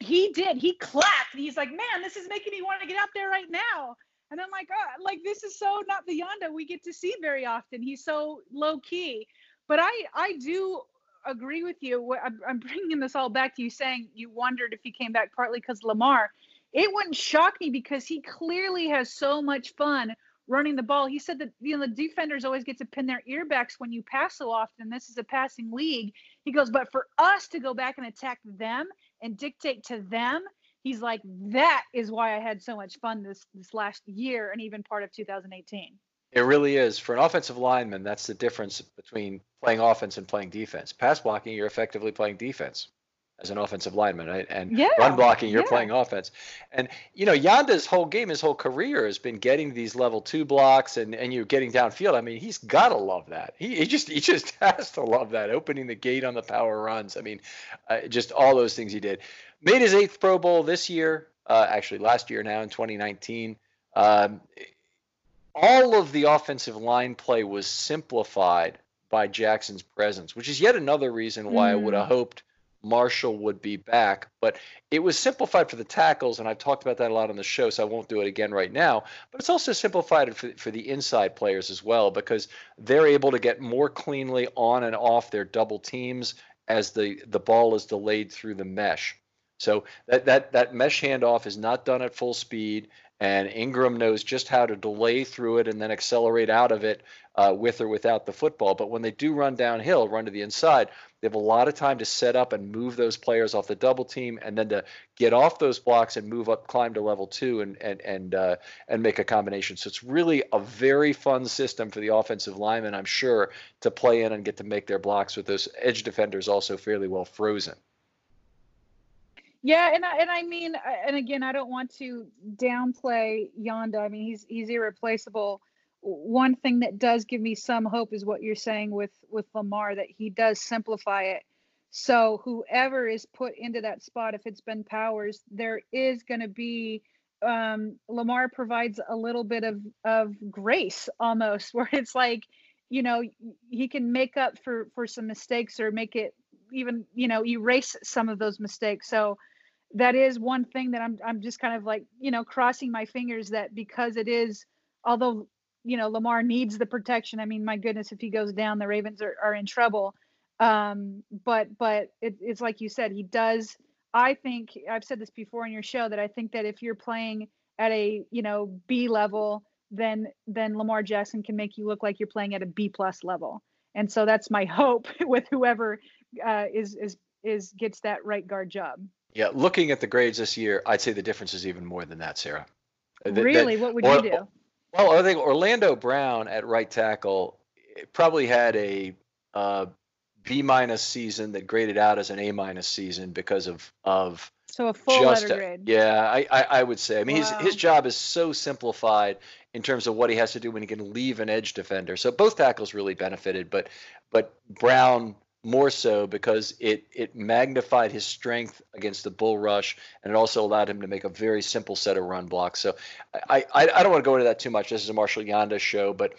Speaker 4: he did. He clapped. And he's like, man, this is making me want to get out there right now. And I'm like, oh, like this is so not the Yanda we get to see very often. He's so low key. But I I do agree with you. I'm, I'm bringing this all back to you saying you wondered if he came back partly because Lamar. It wouldn't shock me because he clearly has so much fun running the ball. He said that you know the defenders always get to pin their earbacks when you pass so often. This is a passing league. He goes, but for us to go back and attack them and dictate to them, he's like, that is why I had so much fun this this last year and even part of 2018.
Speaker 3: It really is. For an offensive lineman, that's the difference between playing offense and playing defense. Pass blocking, you're effectively playing defense as an offensive lineman, right? And yeah, run blocking, you're yeah. playing offense. And you know, Yanda's whole game, his whole career has been getting these level two blocks and and you're getting downfield. I mean, he's gotta love that. He, he just he just has to love that. Opening the gate on the power runs. I mean, uh, just all those things he did. Made his eighth Pro Bowl this year. Uh, actually, last year now in 2019. Um, all of the offensive line play was simplified by Jackson's presence, which is yet another reason why mm. I would have hoped Marshall would be back. But it was simplified for the tackles, and I've talked about that a lot on the show, so I won't do it again right now. But it's also simplified for, for the inside players as well because they're able to get more cleanly on and off their double teams as the, the ball is delayed through the mesh. So that, that, that mesh handoff is not done at full speed and Ingram knows just how to delay through it and then accelerate out of it uh, with or without the football. But when they do run downhill, run to the inside, they have a lot of time to set up and move those players off the double team, and then to get off those blocks and move up, climb to level two, and and and uh, and make a combination. So it's really a very fun system for the offensive linemen, I'm sure, to play in and get to make their blocks with those edge defenders also fairly well frozen.
Speaker 4: Yeah, and I, and I mean, and again, I don't want to downplay Yanda. I mean, he's he's irreplaceable. One thing that does give me some hope is what you're saying with with Lamar that he does simplify it. So whoever is put into that spot, if it's Ben Powers, there is going to be um, Lamar provides a little bit of of grace almost, where it's like, you know, he can make up for for some mistakes or make it even you know erase some of those mistakes so that is one thing that i'm i'm just kind of like you know crossing my fingers that because it is although you know lamar needs the protection i mean my goodness if he goes down the ravens are, are in trouble um but but it, it's like you said he does i think i've said this before on your show that i think that if you're playing at a you know b level then then lamar jackson can make you look like you're playing at a b plus level and so that's my hope with whoever uh, is is is gets that right guard job.
Speaker 3: Yeah, looking at the grades this year, I'd say the difference is even more than that, Sarah.
Speaker 4: Really, that, what would you do?
Speaker 3: Well, I think Orlando Brown at right tackle probably had a uh, B minus season that graded out as an A minus season because of of
Speaker 4: so a full letter grade.
Speaker 3: Yeah, I, I, I would say. I mean, wow. his his job is so simplified in terms of what he has to do when he can leave an edge defender. So both tackles really benefited, but but Brown more so because it it magnified his strength against the bull rush and it also allowed him to make a very simple set of run blocks. So I I, I don't want to go into that too much. This is a Marshall Yanda show, but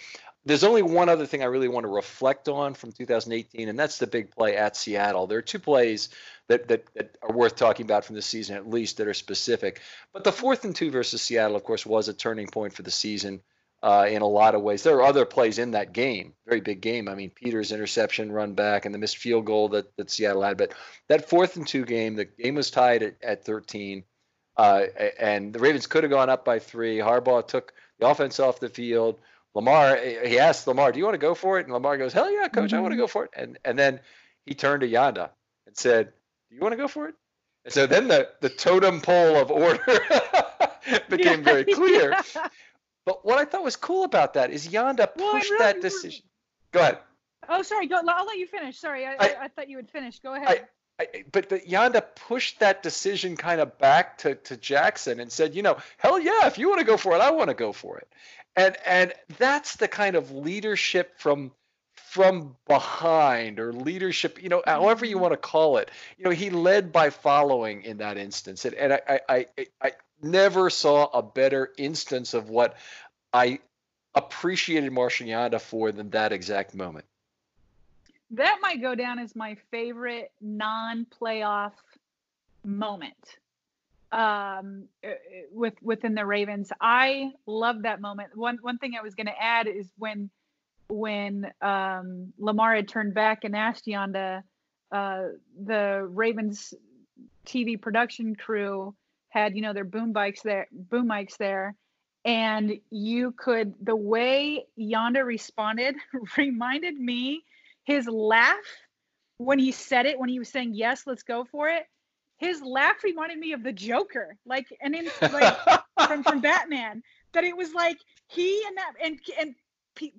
Speaker 3: there's only one other thing I really want to reflect on from 2018, and that's the big play at Seattle. There are two plays that, that, that are worth talking about from the season, at least that are specific. But the fourth and two versus Seattle, of course, was a turning point for the season uh, in a lot of ways. There are other plays in that game, very big game. I mean, Peters' interception, run back, and the missed field goal that, that Seattle had. But that fourth and two game, the game was tied at, at 13, uh, and the Ravens could have gone up by three. Harbaugh took the offense off the field. Lamar, he asked Lamar, "Do you want to go for it?" And Lamar goes, "Hell yeah, coach, mm-hmm. I want to go for it." And and then he turned to Yanda and said, "Do you want to go for it?" And so then the the totem pole of order became very clear. Yeah. But what I thought was cool about that is Yanda pushed well, really, that decision. Go ahead.
Speaker 4: Oh, sorry. Go. I'll let you finish. Sorry, I, I, I thought you would finish. Go ahead.
Speaker 3: I, I, but the, Yanda pushed that decision kind of back to, to Jackson and said, you know, hell yeah, if you want to go for it, I want to go for it. And and that's the kind of leadership from from behind or leadership, you know, however you mm-hmm. want to call it. You know, he led by following in that instance. And, and I, I, I, never saw a better instance of what I appreciated Yanda for than that exact moment.
Speaker 4: That might go down as my favorite non-playoff moment um, uh, with within the Ravens. I love that moment. One one thing I was going to add is when when um, Lamar had turned back and asked Yanda, uh, the Ravens TV production crew had you know their boom bikes there, boom mics there, and you could the way Yanda responded reminded me his laugh when he said it when he was saying yes, let's go for it his laugh reminded me of the Joker, like and in like from from Batman. That it was like he and that and and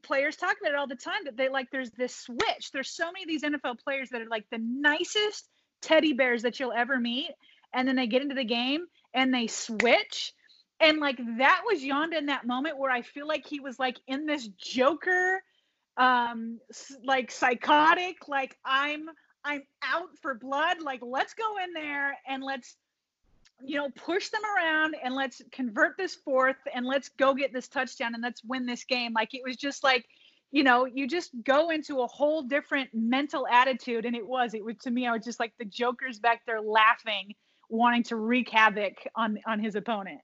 Speaker 4: players talk about it all the time that they like there's this switch. There's so many of these NFL players that are like the nicest teddy bears that you'll ever meet, and then they get into the game and they switch. And like that was Yanda in that moment where I feel like he was like in this Joker, um, like psychotic, like I'm I'm out for blood. Like, let's go in there and let's, you know, push them around and let's convert this fourth and let's go get this touchdown and let's win this game. Like, it was just like, you know, you just go into a whole different mental attitude. And it was, it was to me, I was just like the Joker's back there laughing, wanting to wreak havoc on on his opponent.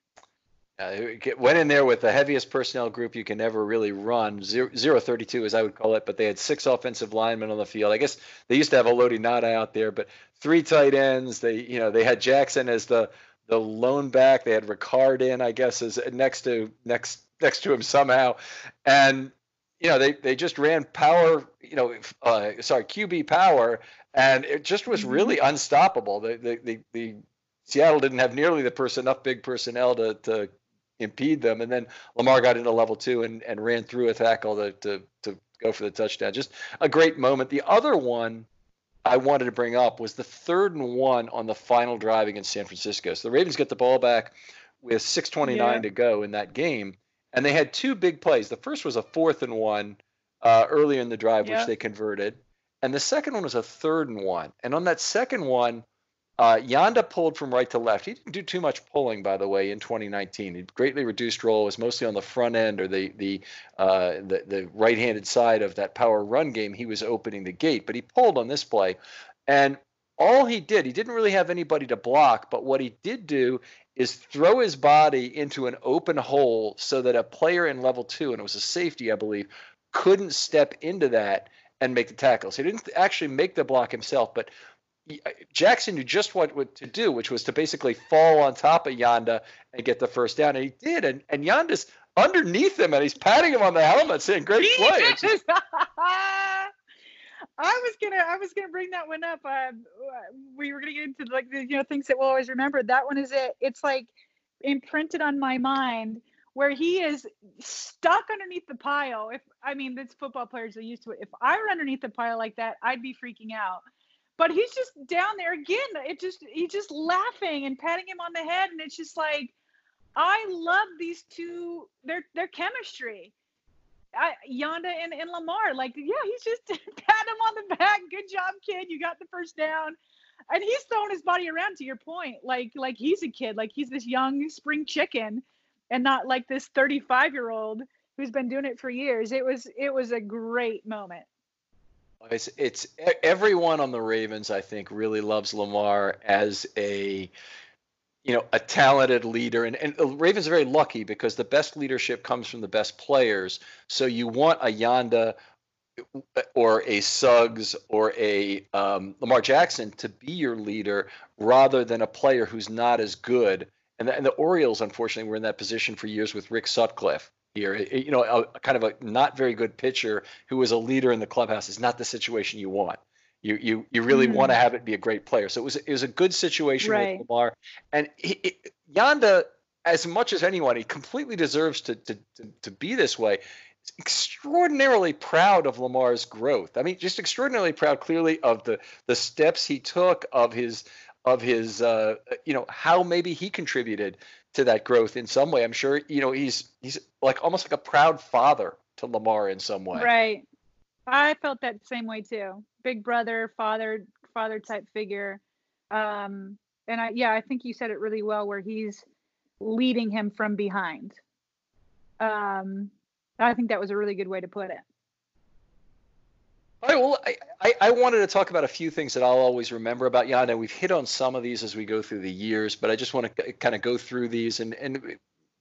Speaker 3: Uh, went in there with the heaviest personnel group you can ever really run, zero, zero 32 as I would call it, but they had six offensive linemen on the field. I guess they used to have Haloti Ngata out there, but three tight ends. They, you know, they had Jackson as the the lone back. They had Ricard in, I guess, as next to next next to him somehow, and you know they they just ran power, you know, uh, sorry QB power, and it just was mm-hmm. really unstoppable. The the the, the Seattle didn't have nearly the person enough big personnel to to impede them. And then Lamar got into level two and, and ran through a tackle to, to, to go for the touchdown. Just a great moment. The other one I wanted to bring up was the third and one on the final drive against San Francisco. So the Ravens get the ball back with 6:29 yeah. to go in that game, and they had two big plays. The first was a fourth and one uh, earlier in the drive, yeah. which they converted, and the second one was a third and one. And on that second one, uh, Yanda pulled from right to left. He didn't do too much pulling, by the way, in 2019. He greatly reduced role. was mostly on the front end or the the, uh, the the right-handed side of that power run game. He was opening the gate, but he pulled on this play, and all he did, he didn't really have anybody to block. But what he did do is throw his body into an open hole so that a player in level two, and it was a safety, I believe, couldn't step into that and make the tackle. So he didn't actually make the block himself, but Jackson knew just what, what to do, which was to basically fall on top of Yanda and get the first down, and he did. And and Yanda's underneath him, and he's patting him on the helmet, saying, "Great play."
Speaker 4: I was gonna, I was gonna bring that one up. Uh, we were gonna get into like the you know things that we'll always remember. That one is it. It's like imprinted on my mind where he is stuck underneath the pile. If I mean, it's football players are used to it. If I were underneath the pile like that, I'd be freaking out but he's just down there again. It just he's just laughing and patting him on the head, and it's just like I love these two their their chemistry. I, Yanda and, and Lamar, like yeah, he's just pat him on the back. Good job, kid. You got the first down. And he's throwing his body around to your point, like like he's a kid, like he's this young spring chicken, and not like this 35 year old who's been doing it for years. It was it was a great moment.
Speaker 3: It's, it's everyone on the Ravens, I think, really loves Lamar as a you know a talented leader. And, and the ravens are very lucky because the best leadership comes from the best players. So you want a yanda or a suggs or a um, lamar jackson to be your leader rather than a player who's not as good. And the, and the orioles unfortunately were in that position for years with rick sutcliffe here. You know, a, a, kind of a not very good pitcher who is a leader in the clubhouse is not the situation you want. You you you really mm-hmm. want to have it be a great player. So it was it was a good situation right. with Lamar, and he, he, Yanda, as much as anyone, he completely deserves to to to, to be this way. Extraordinarily proud of Lamar's growth. I mean, just extraordinarily proud, clearly, of the the steps he took, of his of his uh, you know how maybe he contributed to that growth in some way. I'm sure you know he's he's like almost like a proud father to Lamar in some way.
Speaker 4: Right. I felt that same way too. Big brother, father, father type figure. Um, and I yeah, I think you said it really well where he's leading him from behind. Um, I think that was a really good way to put it.
Speaker 3: Well, I, I, I, wanted to talk about a few things that I'll always remember about Yanda. We've hit on some of these as we go through the years, but I just want to kind of go through these and, and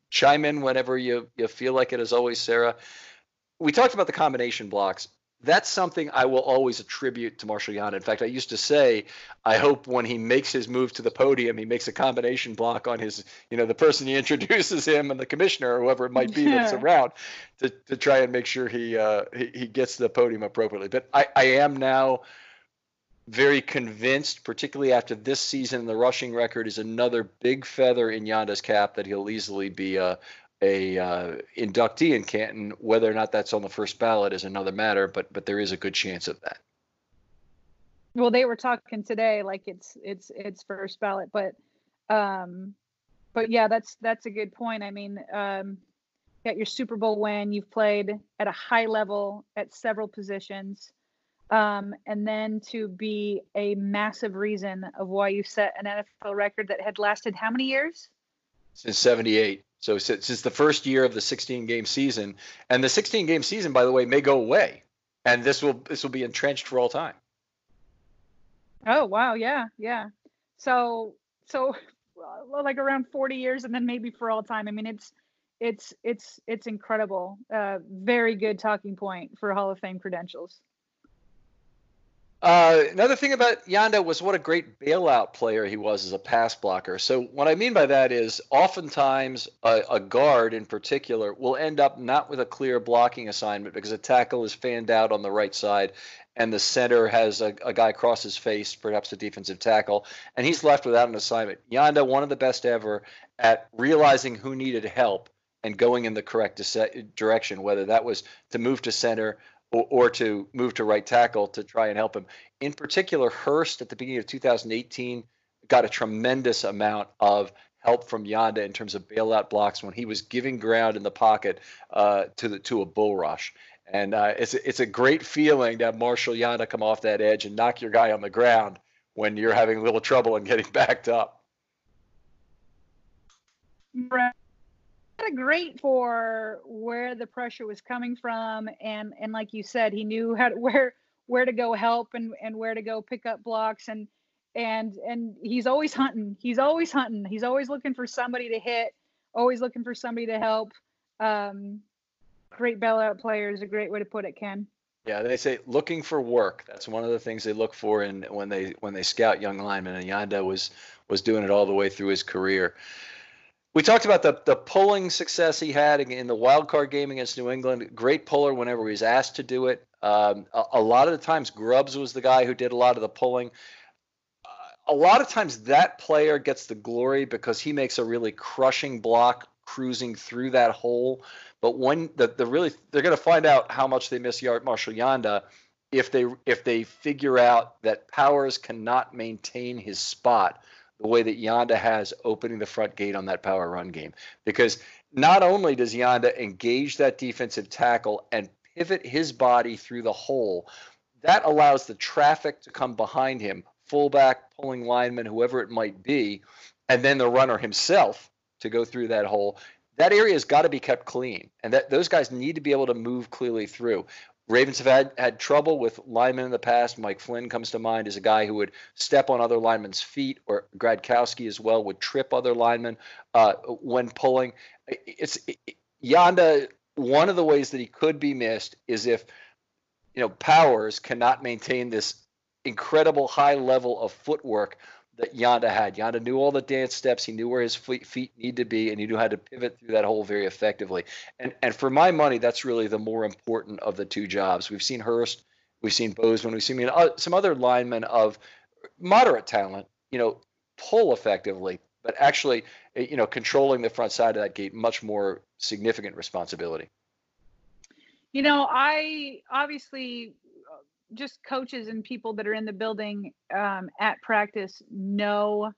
Speaker 3: chime in whenever you, you feel like it, as always, Sarah. We talked about the combination blocks that's something I will always attribute to Marshall Yanda. In fact, I used to say, I hope when he makes his move to the podium, he makes a combination block on his, you know, the person he introduces him and the commissioner or whoever it might be yeah. that's around to, to try and make sure he, uh, he, he gets the podium appropriately. But I, I am now very convinced, particularly after this season, the rushing record is another big feather in Yanda's cap that he'll easily be a, a uh, inductee in Canton. Whether or not that's on the first ballot is another matter, but but there is a good chance of that.
Speaker 4: Well, they were talking today like it's it's it's first ballot, but um, but yeah, that's that's a good point. I mean, um, you got your Super Bowl win. You've played at a high level at several positions. Um, and then to be a massive reason of why you set an NFL record that had lasted how many years?
Speaker 3: Since 78. So since the first year of the 16 game season, and the 16 game season, by the way, may go away, and this will this will be entrenched for all time.
Speaker 4: Oh wow, yeah, yeah. So so like around 40 years, and then maybe for all time. I mean, it's it's it's it's incredible. Uh, very good talking point for Hall of Fame credentials.
Speaker 3: Uh, another thing about Yanda was what a great bailout player he was as a pass blocker. So what I mean by that is oftentimes a, a, guard in particular will end up not with a clear blocking assignment because a tackle is fanned out on the right side and the center has a, a guy across his face, perhaps a defensive tackle, and he's left without an assignment. Yanda, one of the best ever at realizing who needed help and going in the correct direction, whether that was to move to center or, or to move to right tackle to try and help him. In particular, Hurst at the beginning of 2018 got a tremendous amount of help from Yanda in terms of bailout blocks when he was giving ground in the pocket uh, to the to a bull rush. And uh, it's it's a great feeling to have Marshall Yanda come off that edge and knock your guy on the ground when you're having a little trouble and getting backed up.
Speaker 4: Right great for where the pressure was coming from, and and like you said, he knew how to, where where to go help and and where to go pick up blocks and and and he's always hunting. He's always hunting. He's always looking for somebody to hit. Always looking for somebody to help. Um, great bailout player is a great way to put it, Ken.
Speaker 3: Yeah, they say looking for work. That's one of the things they look for in when they when they scout young linemen. And Yanda was was doing it all the way through his career. We talked about the the pulling success he had in the wild card game against New England. Great puller whenever he was asked to do it. Um, a, a, lot of the times, Grubbs was the guy who did a lot of the pulling. Uh, a lot of times, that player gets the glory because he makes a really crushing block cruising through that hole. But when the, the really they're going to find out how much they miss Yard Marshall Yanda if they if they figure out that Powers cannot maintain his spot the way that Yanda has opening the front gate on that power run game. Because not only does Yanda engage that defensive tackle and pivot his body through the hole, that allows the traffic to come behind him, fullback, pulling lineman, whoever it might be, and then the runner himself to go through that hole. That area has got to be kept clean, and that those guys need to be able to move clearly through. Ravens have had, had trouble with linemen in the past. Mike Flynn comes to mind as a guy who would step on other linemen's feet, or Gradkowski as well would trip other linemen uh, when pulling. It's it, Yanda. One of the ways that he could be missed is if you know Powers cannot maintain this incredible high level of footwork that Yanda had. Yanda knew all the dance steps. He knew where his feet, feet need to be, and he knew how to pivot through that hole very effectively. And and for my money, that's really the more important of the two jobs. We've seen Hurst, we've seen Bozeman, we've seen uh, some other linemen of moderate talent, you know, pull effectively, but actually, eh, you know, controlling the front side of that gate much more significant responsibility.
Speaker 4: You know, I obviously just coaches and people that are in the building um, at practice know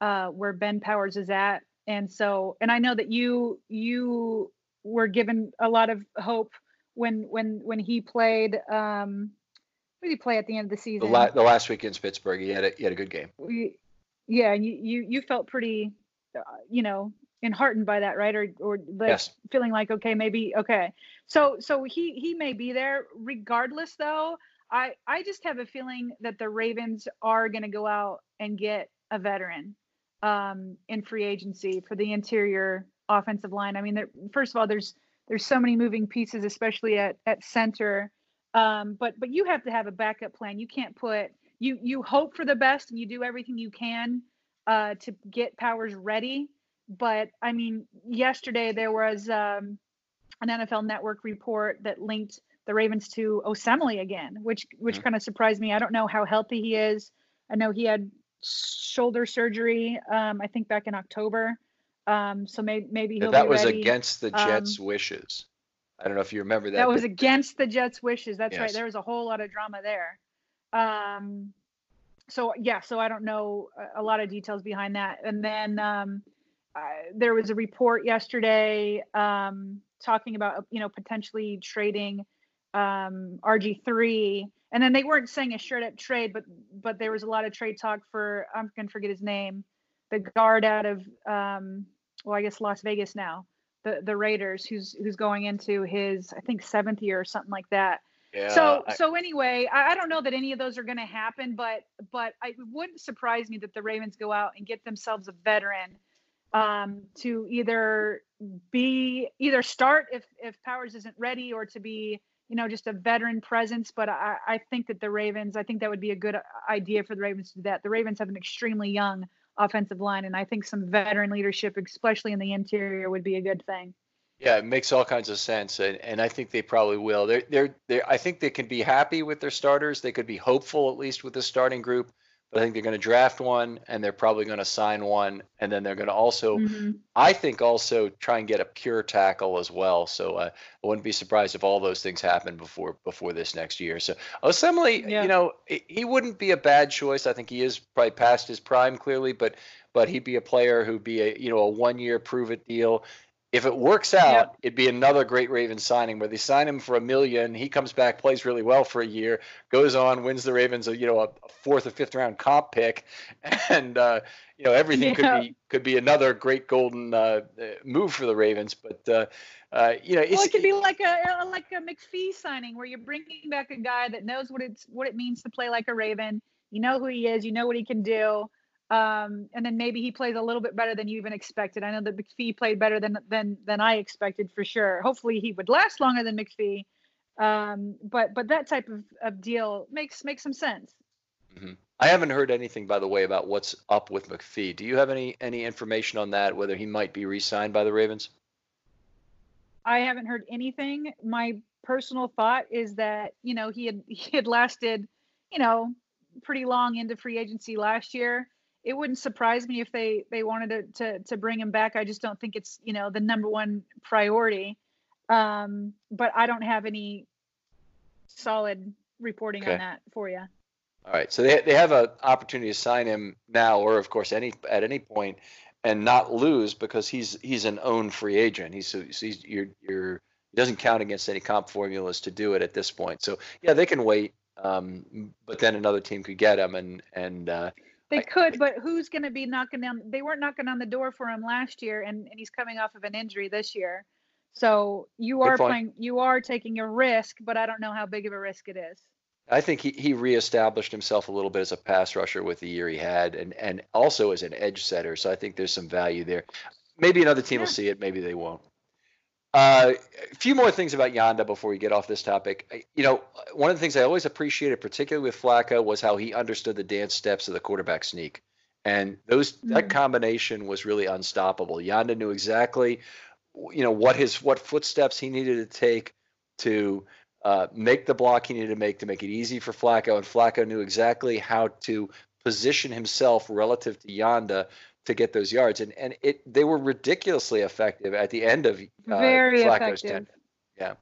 Speaker 4: uh, where Ben Powers is at, and so and I know that you you were given a lot of hope when when when he played. Um, what did he play at the end of the season?
Speaker 3: The, la- the last week in Pittsburgh, he had a, he had a good game.
Speaker 4: We, yeah, you, you you felt pretty, uh, you know, enheartened by that, right? Or or like yes. feeling like okay, maybe okay. So so he he may be there. Regardless, though, I I just have a feeling that the Ravens are going to go out and get a veteran um, in free agency for the interior offensive line. I mean, first of all, there's there's so many moving pieces, especially at at center. Um, but but you have to have a backup plan. You can't put you you hope for the best and you do everything you can uh, to get Powers ready. But I mean, yesterday there was um, an NFL Network report that linked the Ravens to Osemele again, which which mm-hmm. kind of surprised me. I don't know how healthy he is. I know he had shoulder surgery. Um, I think back in October. Um, so maybe maybe he'll
Speaker 3: that was
Speaker 4: ready.
Speaker 3: against the Jets' um, wishes. I don't know if you remember that.
Speaker 4: That was against the Jets' wishes. That's yes. right. There was a whole lot of drama there. Um, so yeah, so I don't know a, lot of details behind that. And then um, uh, there was a report yesterday um, talking about you know potentially trading um, RG3, and then they weren't saying a straight up trade, but but there was a lot of trade talk for I'm gonna forget his name, the guard out of um, well I guess Las Vegas now, the the Raiders, who's who's going into his I think seventh year or something like that. Yeah, so I, so anyway, I, I, don't know that any of those are going to happen, but but I, it wouldn't surprise me that the Ravens go out and get themselves a veteran um, to either be either start if if Powers isn't ready or to be you know just a veteran presence. But I, I think that the Ravens, I think that would be a good idea for the Ravens to do that. The Ravens have an extremely young offensive line, and I think some veteran leadership, especially in the interior, would be a good thing.
Speaker 3: Yeah, it makes all kinds of sense, and, and I think they probably will. They're, they're, they're, I think they can be happy with their starters. They could be hopeful, at least, with the starting group. But I think they're going to draft one, and they're probably going to sign one, and then they're going to also, mm-hmm. I think, also try and get a pure tackle as well. So uh, I wouldn't be surprised if all those things happen before before this next year. So Osemele, yeah. you know, he wouldn't be a bad choice. I think he is probably past his prime, clearly, but but he'd be a player who'd be a you know a one year prove it deal if it works out, yep. it'd be another great Ravens signing where they sign him for a million. He comes back, plays really well for a year, goes on, wins the Ravens, a, you know, a fourth or fifth round comp pick, and uh, you know everything yeah. could be could be another great golden uh, move for the Ravens. But uh, uh you know,
Speaker 4: well, it could be like a like a McPhee signing where you're bringing back a guy that knows what it's what it means to play like a Raven. You know who he is. You know what he can do. Um, and then maybe he plays a little bit better than you even expected. I know that McPhee played better than than than I expected for sure. Hopefully, he would last longer than McPhee. Um, but but that type of, of deal makes makes some sense.
Speaker 3: Mm-hmm. I haven't heard anything, by the way, about what's up with McPhee. Do you have any any information on that? Whether he might be re-signed by the Ravens?
Speaker 4: I haven't heard anything. My personal thought is that you know he had he had lasted, you know, pretty long into free agency last year it wouldn't surprise me if they they wanted to, to to bring him back. I just don't think it's you know the number one priority. Um, but I don't have any solid reporting okay. on that for you.
Speaker 3: All right, so they they have an opportunity to sign him now, or of course any at any point, and not lose because he's he's an own free agent. He's so he's you're you're he doesn't count against any comp formulas to do it at this point. So yeah, they can wait. Um, but then another team could get him, and and uh,
Speaker 4: they could, but who's going to be knocking down? They weren't knocking on the door for him last year, and, and he's coming off of an injury this year. So you are playing, you are taking a risk, but I don't know how big of a risk it is.
Speaker 3: I think he, he reestablished himself a little bit as a pass rusher with the year he had, and and also as an edge setter. So I think there's some value there. Maybe another team yeah. will see it. Maybe they won't. Uh, a few more things about Yanda before we get off this topic. You know, one of the things I always appreciated, particularly with Flacco, was how he understood the dance steps of the quarterback sneak, and those mm. that combination was really unstoppable. Yanda knew exactly, you know, what his what footsteps he needed to take to uh, make the block he needed to make to make it easy for Flacco, and Flacco knew exactly how to position himself relative to Yanda to get those yards, and and it they were ridiculously effective at the end of uh,
Speaker 4: very Flacco's effective.
Speaker 3: Tenure. Yeah.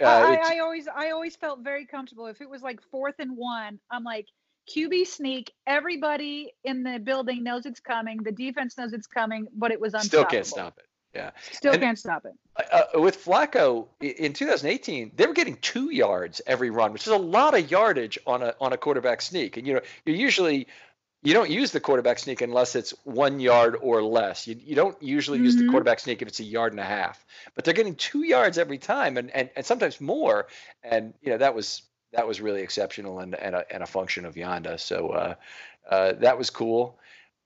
Speaker 4: Uh, I, I always I always felt very comfortable if it was like fourth and one. I'm like QB sneak. Everybody in the building knows it's coming. The defense knows it's coming, but it was unstoppable.
Speaker 3: Still can't stop it. Yeah.
Speaker 4: Still and, can't stop it.
Speaker 3: Uh, with Flacco in 2018, they were getting two yards every run, which is a lot of yardage on a on a quarterback sneak. And you know, you're usually you don't use the quarterback sneak unless it's one yard or less. You, you don't usually mm-hmm. use the mm-hmm. quarterback sneak if it's a yard and a half. But they're getting two yards every time, and, and, and sometimes more. And you know that was that was really exceptional and, and, a, and a function of Yanda. So uh, uh, that was cool.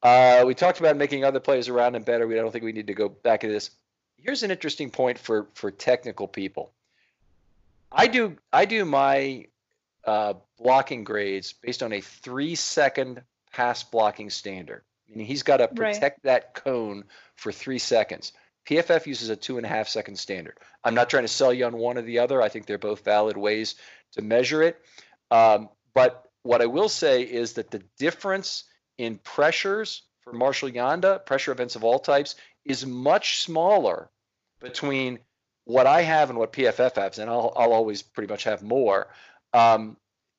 Speaker 3: Uh, we talked about making other players around him better. We don't think we need to go back into this. Here's an interesting point for for technical people. I do I do my uh, blocking grades based on a three second pass blocking standard. Meaning he's got to protect right. that cone for three seconds. PFF uses a two and a half second standard. I'm not trying to sell you on one or the other. I think they're both valid ways to measure it. Um, but what I will say is that the difference in pressures for Marshall Yanda, pressure events of all types, is much smaller between what I have and what PFF has, and I'll, I'll always pretty much have more um,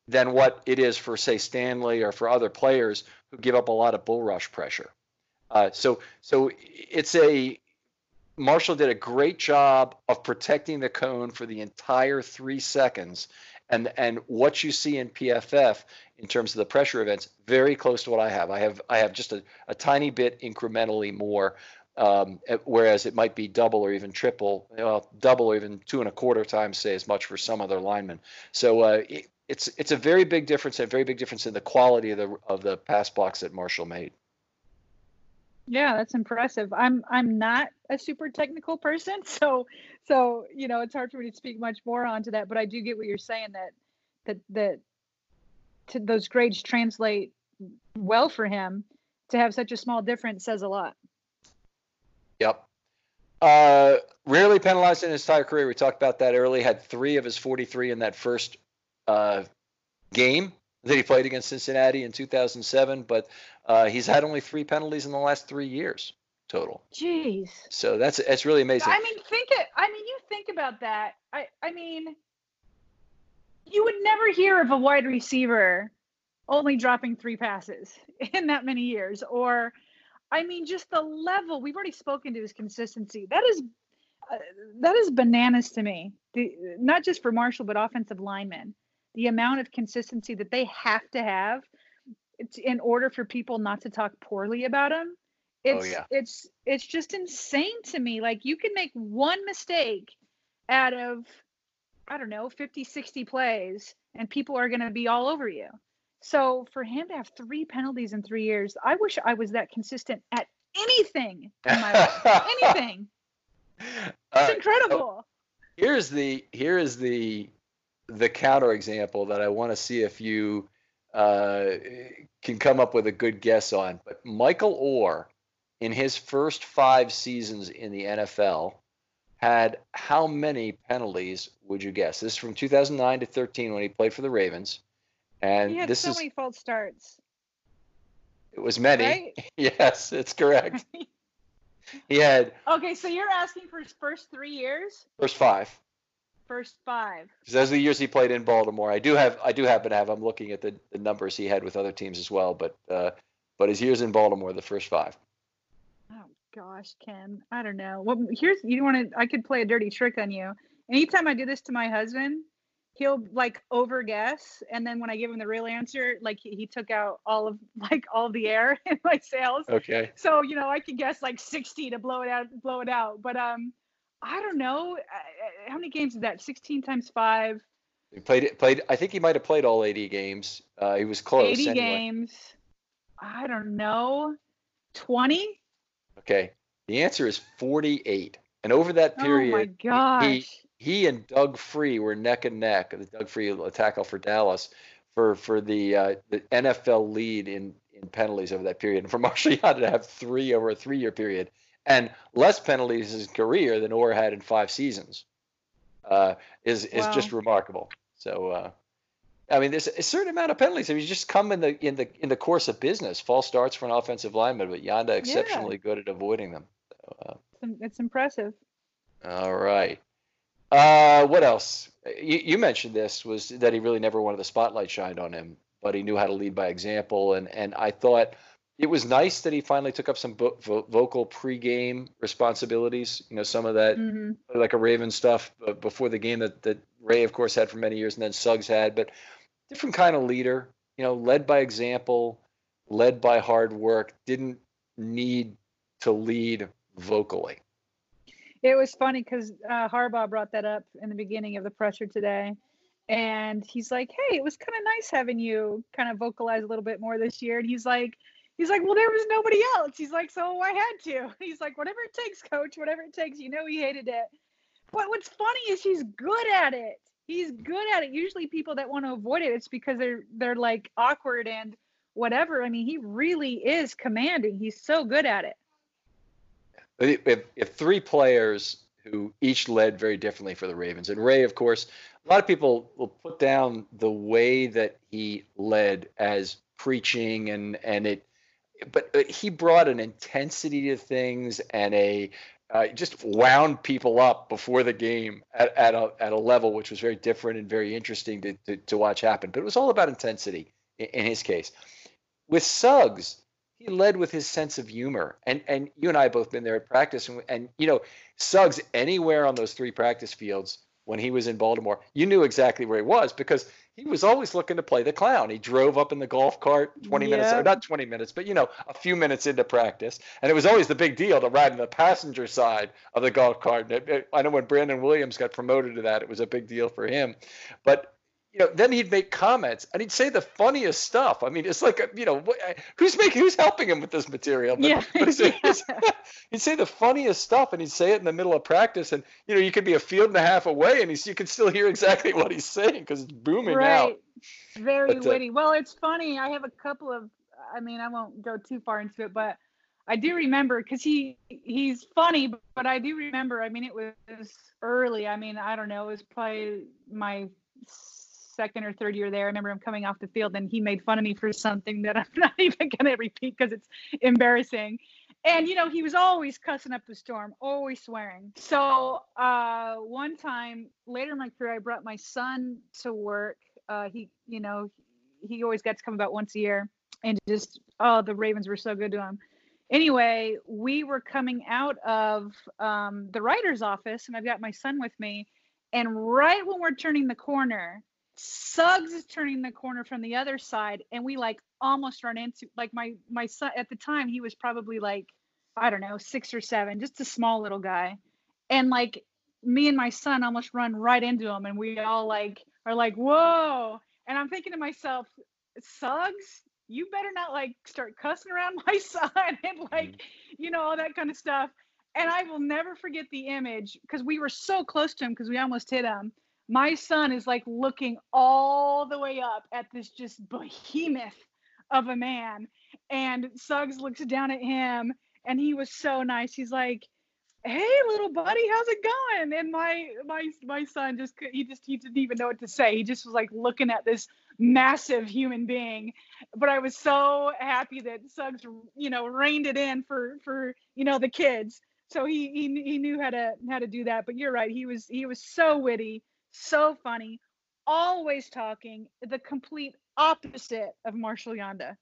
Speaker 3: than what it is for, say, Stanley or for other players who give up a lot of bull rush pressure. Uh, so, so it's a Marshall did a great job of protecting the cone for the entire three seconds, and and what you see in PFF in terms of the pressure events, very close to what I have. I have I have just a, a tiny bit incrementally more, um, whereas it might be double or even triple, well, double or even two and a quarter times, say as much for some other linemen. So uh, it, it's it's a very big difference, a very big difference in the quality of the of the pass blocks that Marshall made.
Speaker 4: Yeah, that's impressive. I'm I'm not a super technical person, so so you know it's hard for me to speak much more onto that. But I do get what you're saying that that that to those grades translate well for him to have such a small difference says a lot.
Speaker 3: Yep. Uh, rarely penalized in his entire career. We talked about that early. Had three of his 43 in that first uh, game that he played against Cincinnati in 2007, but uh, he's had only three penalties in the last three years total.
Speaker 4: Jeez.
Speaker 3: So that's it's really amazing.
Speaker 4: I mean, think it. I mean, you think about that. I I mean, you would never hear of a wide receiver only dropping three passes in that many years, or I mean, just the level. We've already spoken to his consistency. That is. Uh, that is bananas to me. The, not just for Marshall, but offensive linemen the amount of consistency that they have to have in order for people not to talk poorly about them oh, it's oh, yeah. it's it's just insane to me like you can make one mistake out of i don't know 50 60 plays and people are going to be all over you. So for him to have three penalties in three years i wish i was that consistent at anything in my life anything. It's uh, incredible.
Speaker 3: here's the here is the the counterexample that I want to see if you uh, can come up with a good guess on. But Michael Oher, in his first five seasons in the NFL, had how many penalties would you guess? This is from 2009 to 13 when he played for the Ravens. And
Speaker 4: he had
Speaker 3: this
Speaker 4: so
Speaker 3: is,
Speaker 4: many false starts.
Speaker 3: It was many. Right? yes, it's correct. he had.
Speaker 4: Okay, so you're asking for his first three years?
Speaker 3: First five
Speaker 4: first five.
Speaker 3: Because those are the years he played in Baltimore. I do have I do happen to have. I'm looking at the, the numbers he had with other teams as well, but uh, but his years in Baltimore, the first five.
Speaker 4: Oh gosh, Ken, I don't know. Well, here's you want to. I could play a dirty trick on you. Anytime I do this to my husband, he'll like over guess, and then when I give him the real answer, like he, he took out all of like all the air in my sails
Speaker 3: Okay.
Speaker 4: So you know I can guess like 60 to blow it out, blow it out. But um, I don't know. How many games is that? 16 times five.
Speaker 3: He played played. I think he might have played all 80 games. Uh, he was close.
Speaker 4: 80
Speaker 3: anyway.
Speaker 4: games. I don't know. 20.
Speaker 3: Okay. The answer is 48. And over that period,
Speaker 4: oh my gosh.
Speaker 3: he he and Doug Free were neck and neck. The Doug Free tackle for Dallas for for the uh, the NFL lead in in penalties over that period. And for Marshall Yanda to have three over a three year period and less penalties in his career than Oher had in five seasons uh, is is wow. just remarkable. So, uh, I mean, there's a certain amount of penalties. I mean, you just come in the in the in the course of business. False starts for an offensive lineman, but Yanda exceptionally yeah. good at avoiding them. So,
Speaker 4: uh, it's impressive.
Speaker 3: All right. Uh, what else? You, you mentioned this was that he really never wanted the spotlight shined on him, but he knew how to lead by example. And and I thought it was nice that he finally took up some vo- vo- vocal pregame responsibilities. You know, some of that, mm-hmm. like a Raven stuff before the game that, that Ray, of course, had for many years, and then Suggs had. But different kind of leader. You know, led by example, led by hard work. Didn't need to lead vocally.
Speaker 4: It was funny because uh, Harbaugh brought that up in the beginning of the pressure today, and he's like, "Hey, it was kind of nice having you kind of vocalize a little bit more this year." And he's like, "He's like, well, there was nobody else." He's like, "So I had to." He's like, "Whatever it takes, coach. Whatever it takes." You know, he hated it. But what's funny is he's good at it. He's good at it. Usually, people that want to avoid it, it's because they're they're like awkward and whatever. I mean, he really is commanding. He's so good at it.
Speaker 3: If, if three players who each led very differently for the Ravens, and Ray, of course, a lot of people will put down the way that he led as preaching and and it but he brought an intensity to things and a uh, just wound people up before the game at, at, a, at a level which was very different and very interesting to, to, to watch happen. But it was all about intensity in, in, his case. With Suggs, he led with his sense of humor. And, and you and I both been there at practice. And, and, you know, Suggs, anywhere on those three practice fields when he was in Baltimore, you knew exactly where he was because – he was always looking to play the clown. He drove up in the golf cart 20 yep. minutes, or not 20 minutes, but you know, a few minutes into practice. And it was always the big deal to ride in the passenger side of the golf cart. It, it, I know when Brandon Williams got promoted to that, it was a big deal for him. But you know, then he'd make comments and he'd say the funniest stuff. I mean, it's like, you know, who's making, who's helping him with this material? But,
Speaker 4: yeah.
Speaker 3: But he'd, yeah. he'd, say the funniest stuff and he'd say it in the middle of practice. And, you know, you could be a field and a half away and he's, you can still hear exactly what he's saying because it's booming
Speaker 4: right.
Speaker 3: out.
Speaker 4: Very but, uh, witty. Well, it's funny. I have a couple of, I mean, I won't go too far into it, but I do remember because he he's funny, but I do remember. I mean, it was early. I mean, I don't know. It was probably my second or third year there. I remember him coming off the field and he made fun of me for something that I'm not even going to repeat because it's embarrassing. And you know, he was always cussing up the storm, always swearing. So uh, one time later in my career, I brought my son to work. Uh, he, you know, he always got to come about once a year, and just oh, the Ravens were so good to him. Anyway, we were coming out of um, the writer's office, and I've got my son with me. And right when we're turning the corner, Suggs is turning the corner from the other side, and we like almost run into like my my son at the time he was probably like I don't know six or seven, just a small little guy, and like me and my son almost run right into him, and we all like are like whoa, and I'm thinking to myself, Suggs, you better not like start cussing around my son and like mm-hmm. you know all that kind of stuff. And I will never forget the image because we were so close to him because we almost hit him my son is like looking all the way up at this just behemoth of a man and suggs looks down at him and he was so nice. He's like hey little buddy how's it going? And my my my son just he just he didn't even know what to say. He just was like looking at this massive human being. But i was so happy that suggs you know reined it in for for you know the kids. So he he, he knew how to how to do that. But you're right he was he was so witty so funny, always talking, the complete opposite of Marshall Yanda.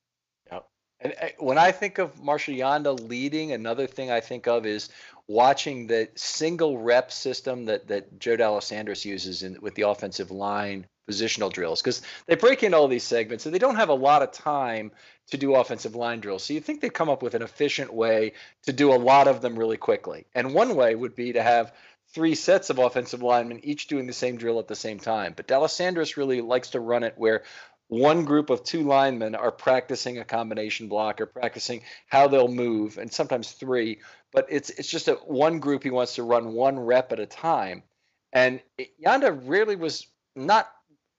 Speaker 3: Yep. And uh, when I think of Marshall Yanda leading, another thing I think of is watching the single rep system that that Joe Dallas uses in, with the offensive line positional drills because they break in all these segments and they don't have a lot of time to do offensive line drills. So you think they come up with an efficient way to do a lot of them really quickly. And one way would be to have three sets of offensive linemen, each doing the same drill at the same time. But D'Alessandro really likes to run it where one group of two linemen are practicing a combination block or practicing how they'll move, and sometimes three. But it's it's just a one group he wants to run one rep at a time. And Yanda really was not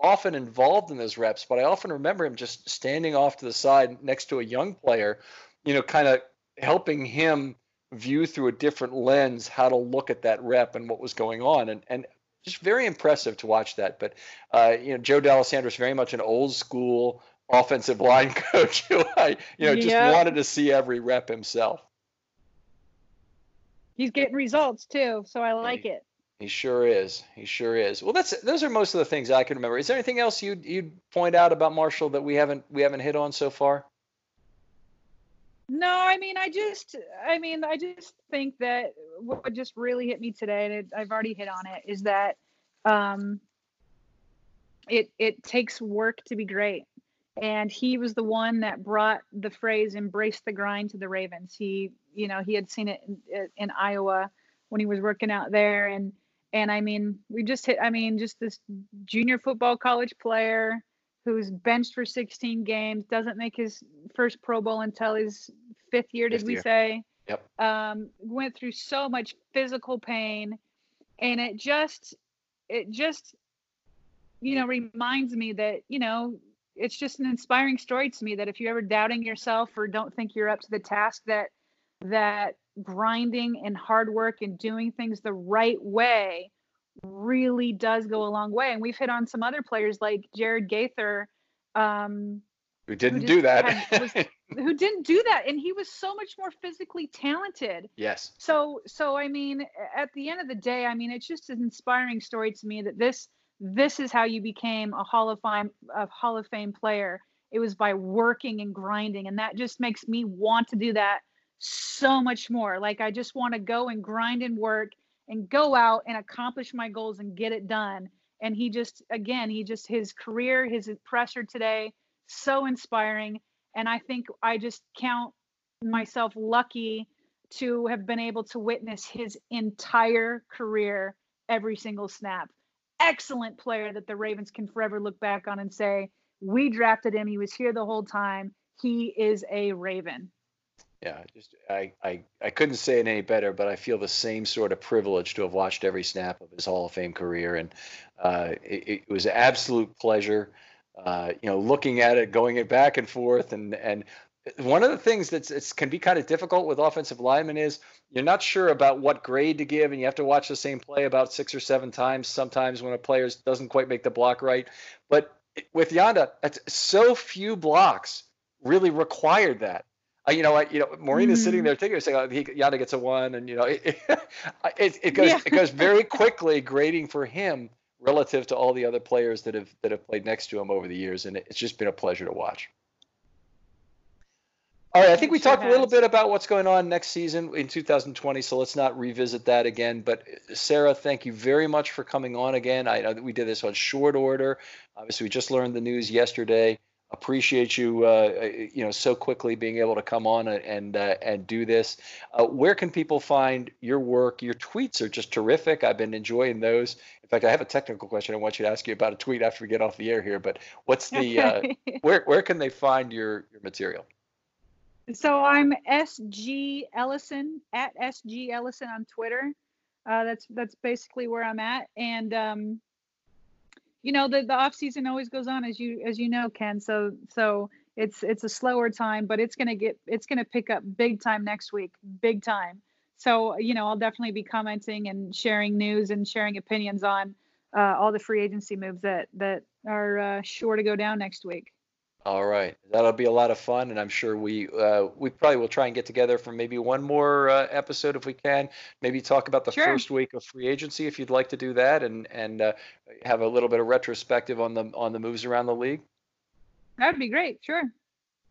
Speaker 3: often involved in those reps, but I often remember him just standing off to the side next to a young player, you know, kind of helping him view through a different lens how to look at that rep and what was going on. And, and just very impressive to watch that. But, uh, you know, Joe D'Alessandro is very much an old school offensive line coach who I, you know, just yep. wanted to see every rep himself.
Speaker 4: He's getting results too, so I like
Speaker 3: he,
Speaker 4: it.
Speaker 3: He sure is. He sure is. Well, that's those are most of the things I can remember. Is there anything else you'd you'd point out about Marshall that we haven't we haven't hit on so far?
Speaker 4: No, I mean, I just, I mean, I just think that what just really hit me today, and it, I've already hit on it, is that um, it it takes work to be great, and he was the one that brought the phrase "embrace the grind" to the Ravens. He, you know, he had seen it in, in Iowa when he was working out there, and And I mean, we just hit. I mean, just this junior football college player who's benched for 16 games, doesn't make his first Pro Bowl until his fifth year. Did fifth we year. say?
Speaker 3: Yep.
Speaker 4: Um, went through so much physical pain, and it just, it just, you know, reminds me that you know it's just an inspiring story to me that if you're ever doubting yourself or don't think you're up to the task that that grinding and hard work and doing things the right way really does go a long way and we've hit on some other players like jared gaither um,
Speaker 3: who didn't who do that
Speaker 4: had, was, who didn't do that and he was so much more physically talented
Speaker 3: yes
Speaker 4: so so i mean at the end of the day i mean it's just an inspiring story to me that this this is how you became a Hall of Fame a Hall of Fame player. It was by working and grinding, and that just makes me want to do that so much more. Like I just want to go and grind and work and go out and accomplish my goals and get it done. And he just again, he just his career, his pressure today, so inspiring. And I think I just count myself lucky to have been able to witness his entire career every single snap excellent player that the Ravens can forever look back on and say, we drafted him. He was here the whole time. He is a Raven.
Speaker 3: Yeah, just I, I I couldn't say it any better, but I feel the same sort of privilege to have watched every snap of his Hall of Fame career, and uh, it, it, was an absolute pleasure. Uh, you know, looking at it, going it back and forth, and and one of the things that's can be kind of difficult with offensive linemen is you're not sure about what grade to give, and you have to watch the same play about six or seven times. Sometimes when a player doesn't quite make the block right, but with Yanda, so few blocks really required that. Uh, you know what? You know, Maureen mm-hmm. is sitting mm-hmm. there thinking, saying, oh, he, Yanda gets a one, and you know, it, it, it goes yeah. it goes very quickly grading for him relative to all the other players that have that have played next to him over the years, and it's just been a pleasure to watch. All right, I think we sure talked has. a little bit about what's going on next season in 2020, so let's not revisit that again. But Sarah, thank you very much for coming on again. I know that we did this on short order. Obviously, we just learned the news yesterday. Appreciate you, uh, you know, so quickly being able to come on and uh, and do this. Uh, where can people find your work? Your tweets are just terrific. I've been enjoying those. In fact, I have a technical question I want you to ask you about a tweet after we get off the air here. But what's the uh, where where can they find your your material?
Speaker 4: So I'm SG Ellison at SG Ellison on Twitter. Uh, that's that's basically where I'm at, and um, you know the the off season always goes on as you as you know, Ken. So so it's it's a slower time, but it's gonna get it's gonna pick up big time next week, big time. So you know I'll definitely be commenting and sharing news and sharing opinions on uh, all the free agency moves that that are uh, sure to go down next week.
Speaker 3: All right, that'll be a lot of fun, and I'm sure we uh, we probably will try and get together for maybe one more uh, episode if we can. Maybe talk about the sure. first week of free agency if you'd like to do that, and and uh, have a little bit of retrospective on the on the moves around the league.
Speaker 4: That'd be great. Sure.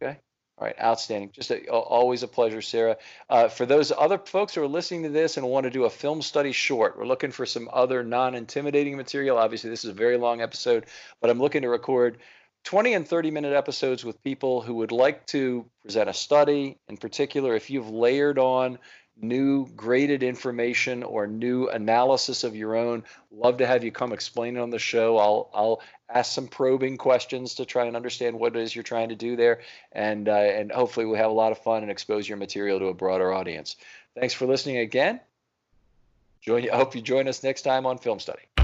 Speaker 3: Okay. All right, outstanding. Just a, always a pleasure, Sarah. Uh, for those other folks who are listening to this and want to do a film study short, we're looking for some other non-intimidating material. Obviously, this is a very long episode, but I'm looking to record 20 and 30 minute episodes with people who would like to present a study. In particular, if you've layered on new graded information or new analysis of your own, love to have you come explain it on the show. I'll I'll ask some probing questions to try and understand what it is you're trying to do there, and uh, and hopefully we'll have a lot of fun and expose your material to a broader audience. Thanks for listening again. Join. I hope you join us next time on Film Study.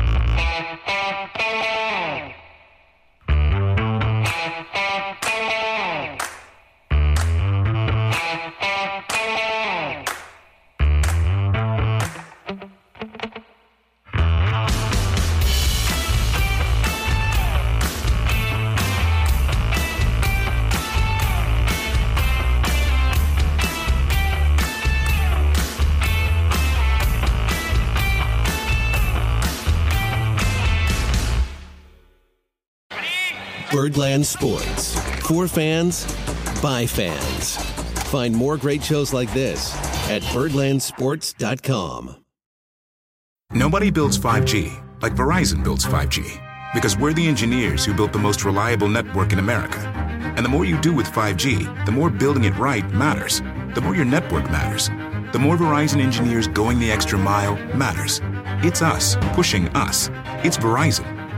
Speaker 5: Birdland Sports. For fans, by fans. Find more great shows like this at birdlandsports.com.
Speaker 6: Nobody builds 5G like Verizon builds 5G because we're the engineers who built the most reliable network in America. And the more you do with 5G, the more building it right matters. The more your network matters. The more Verizon engineers going the extra mile matters It's us pushing us. It's Verizon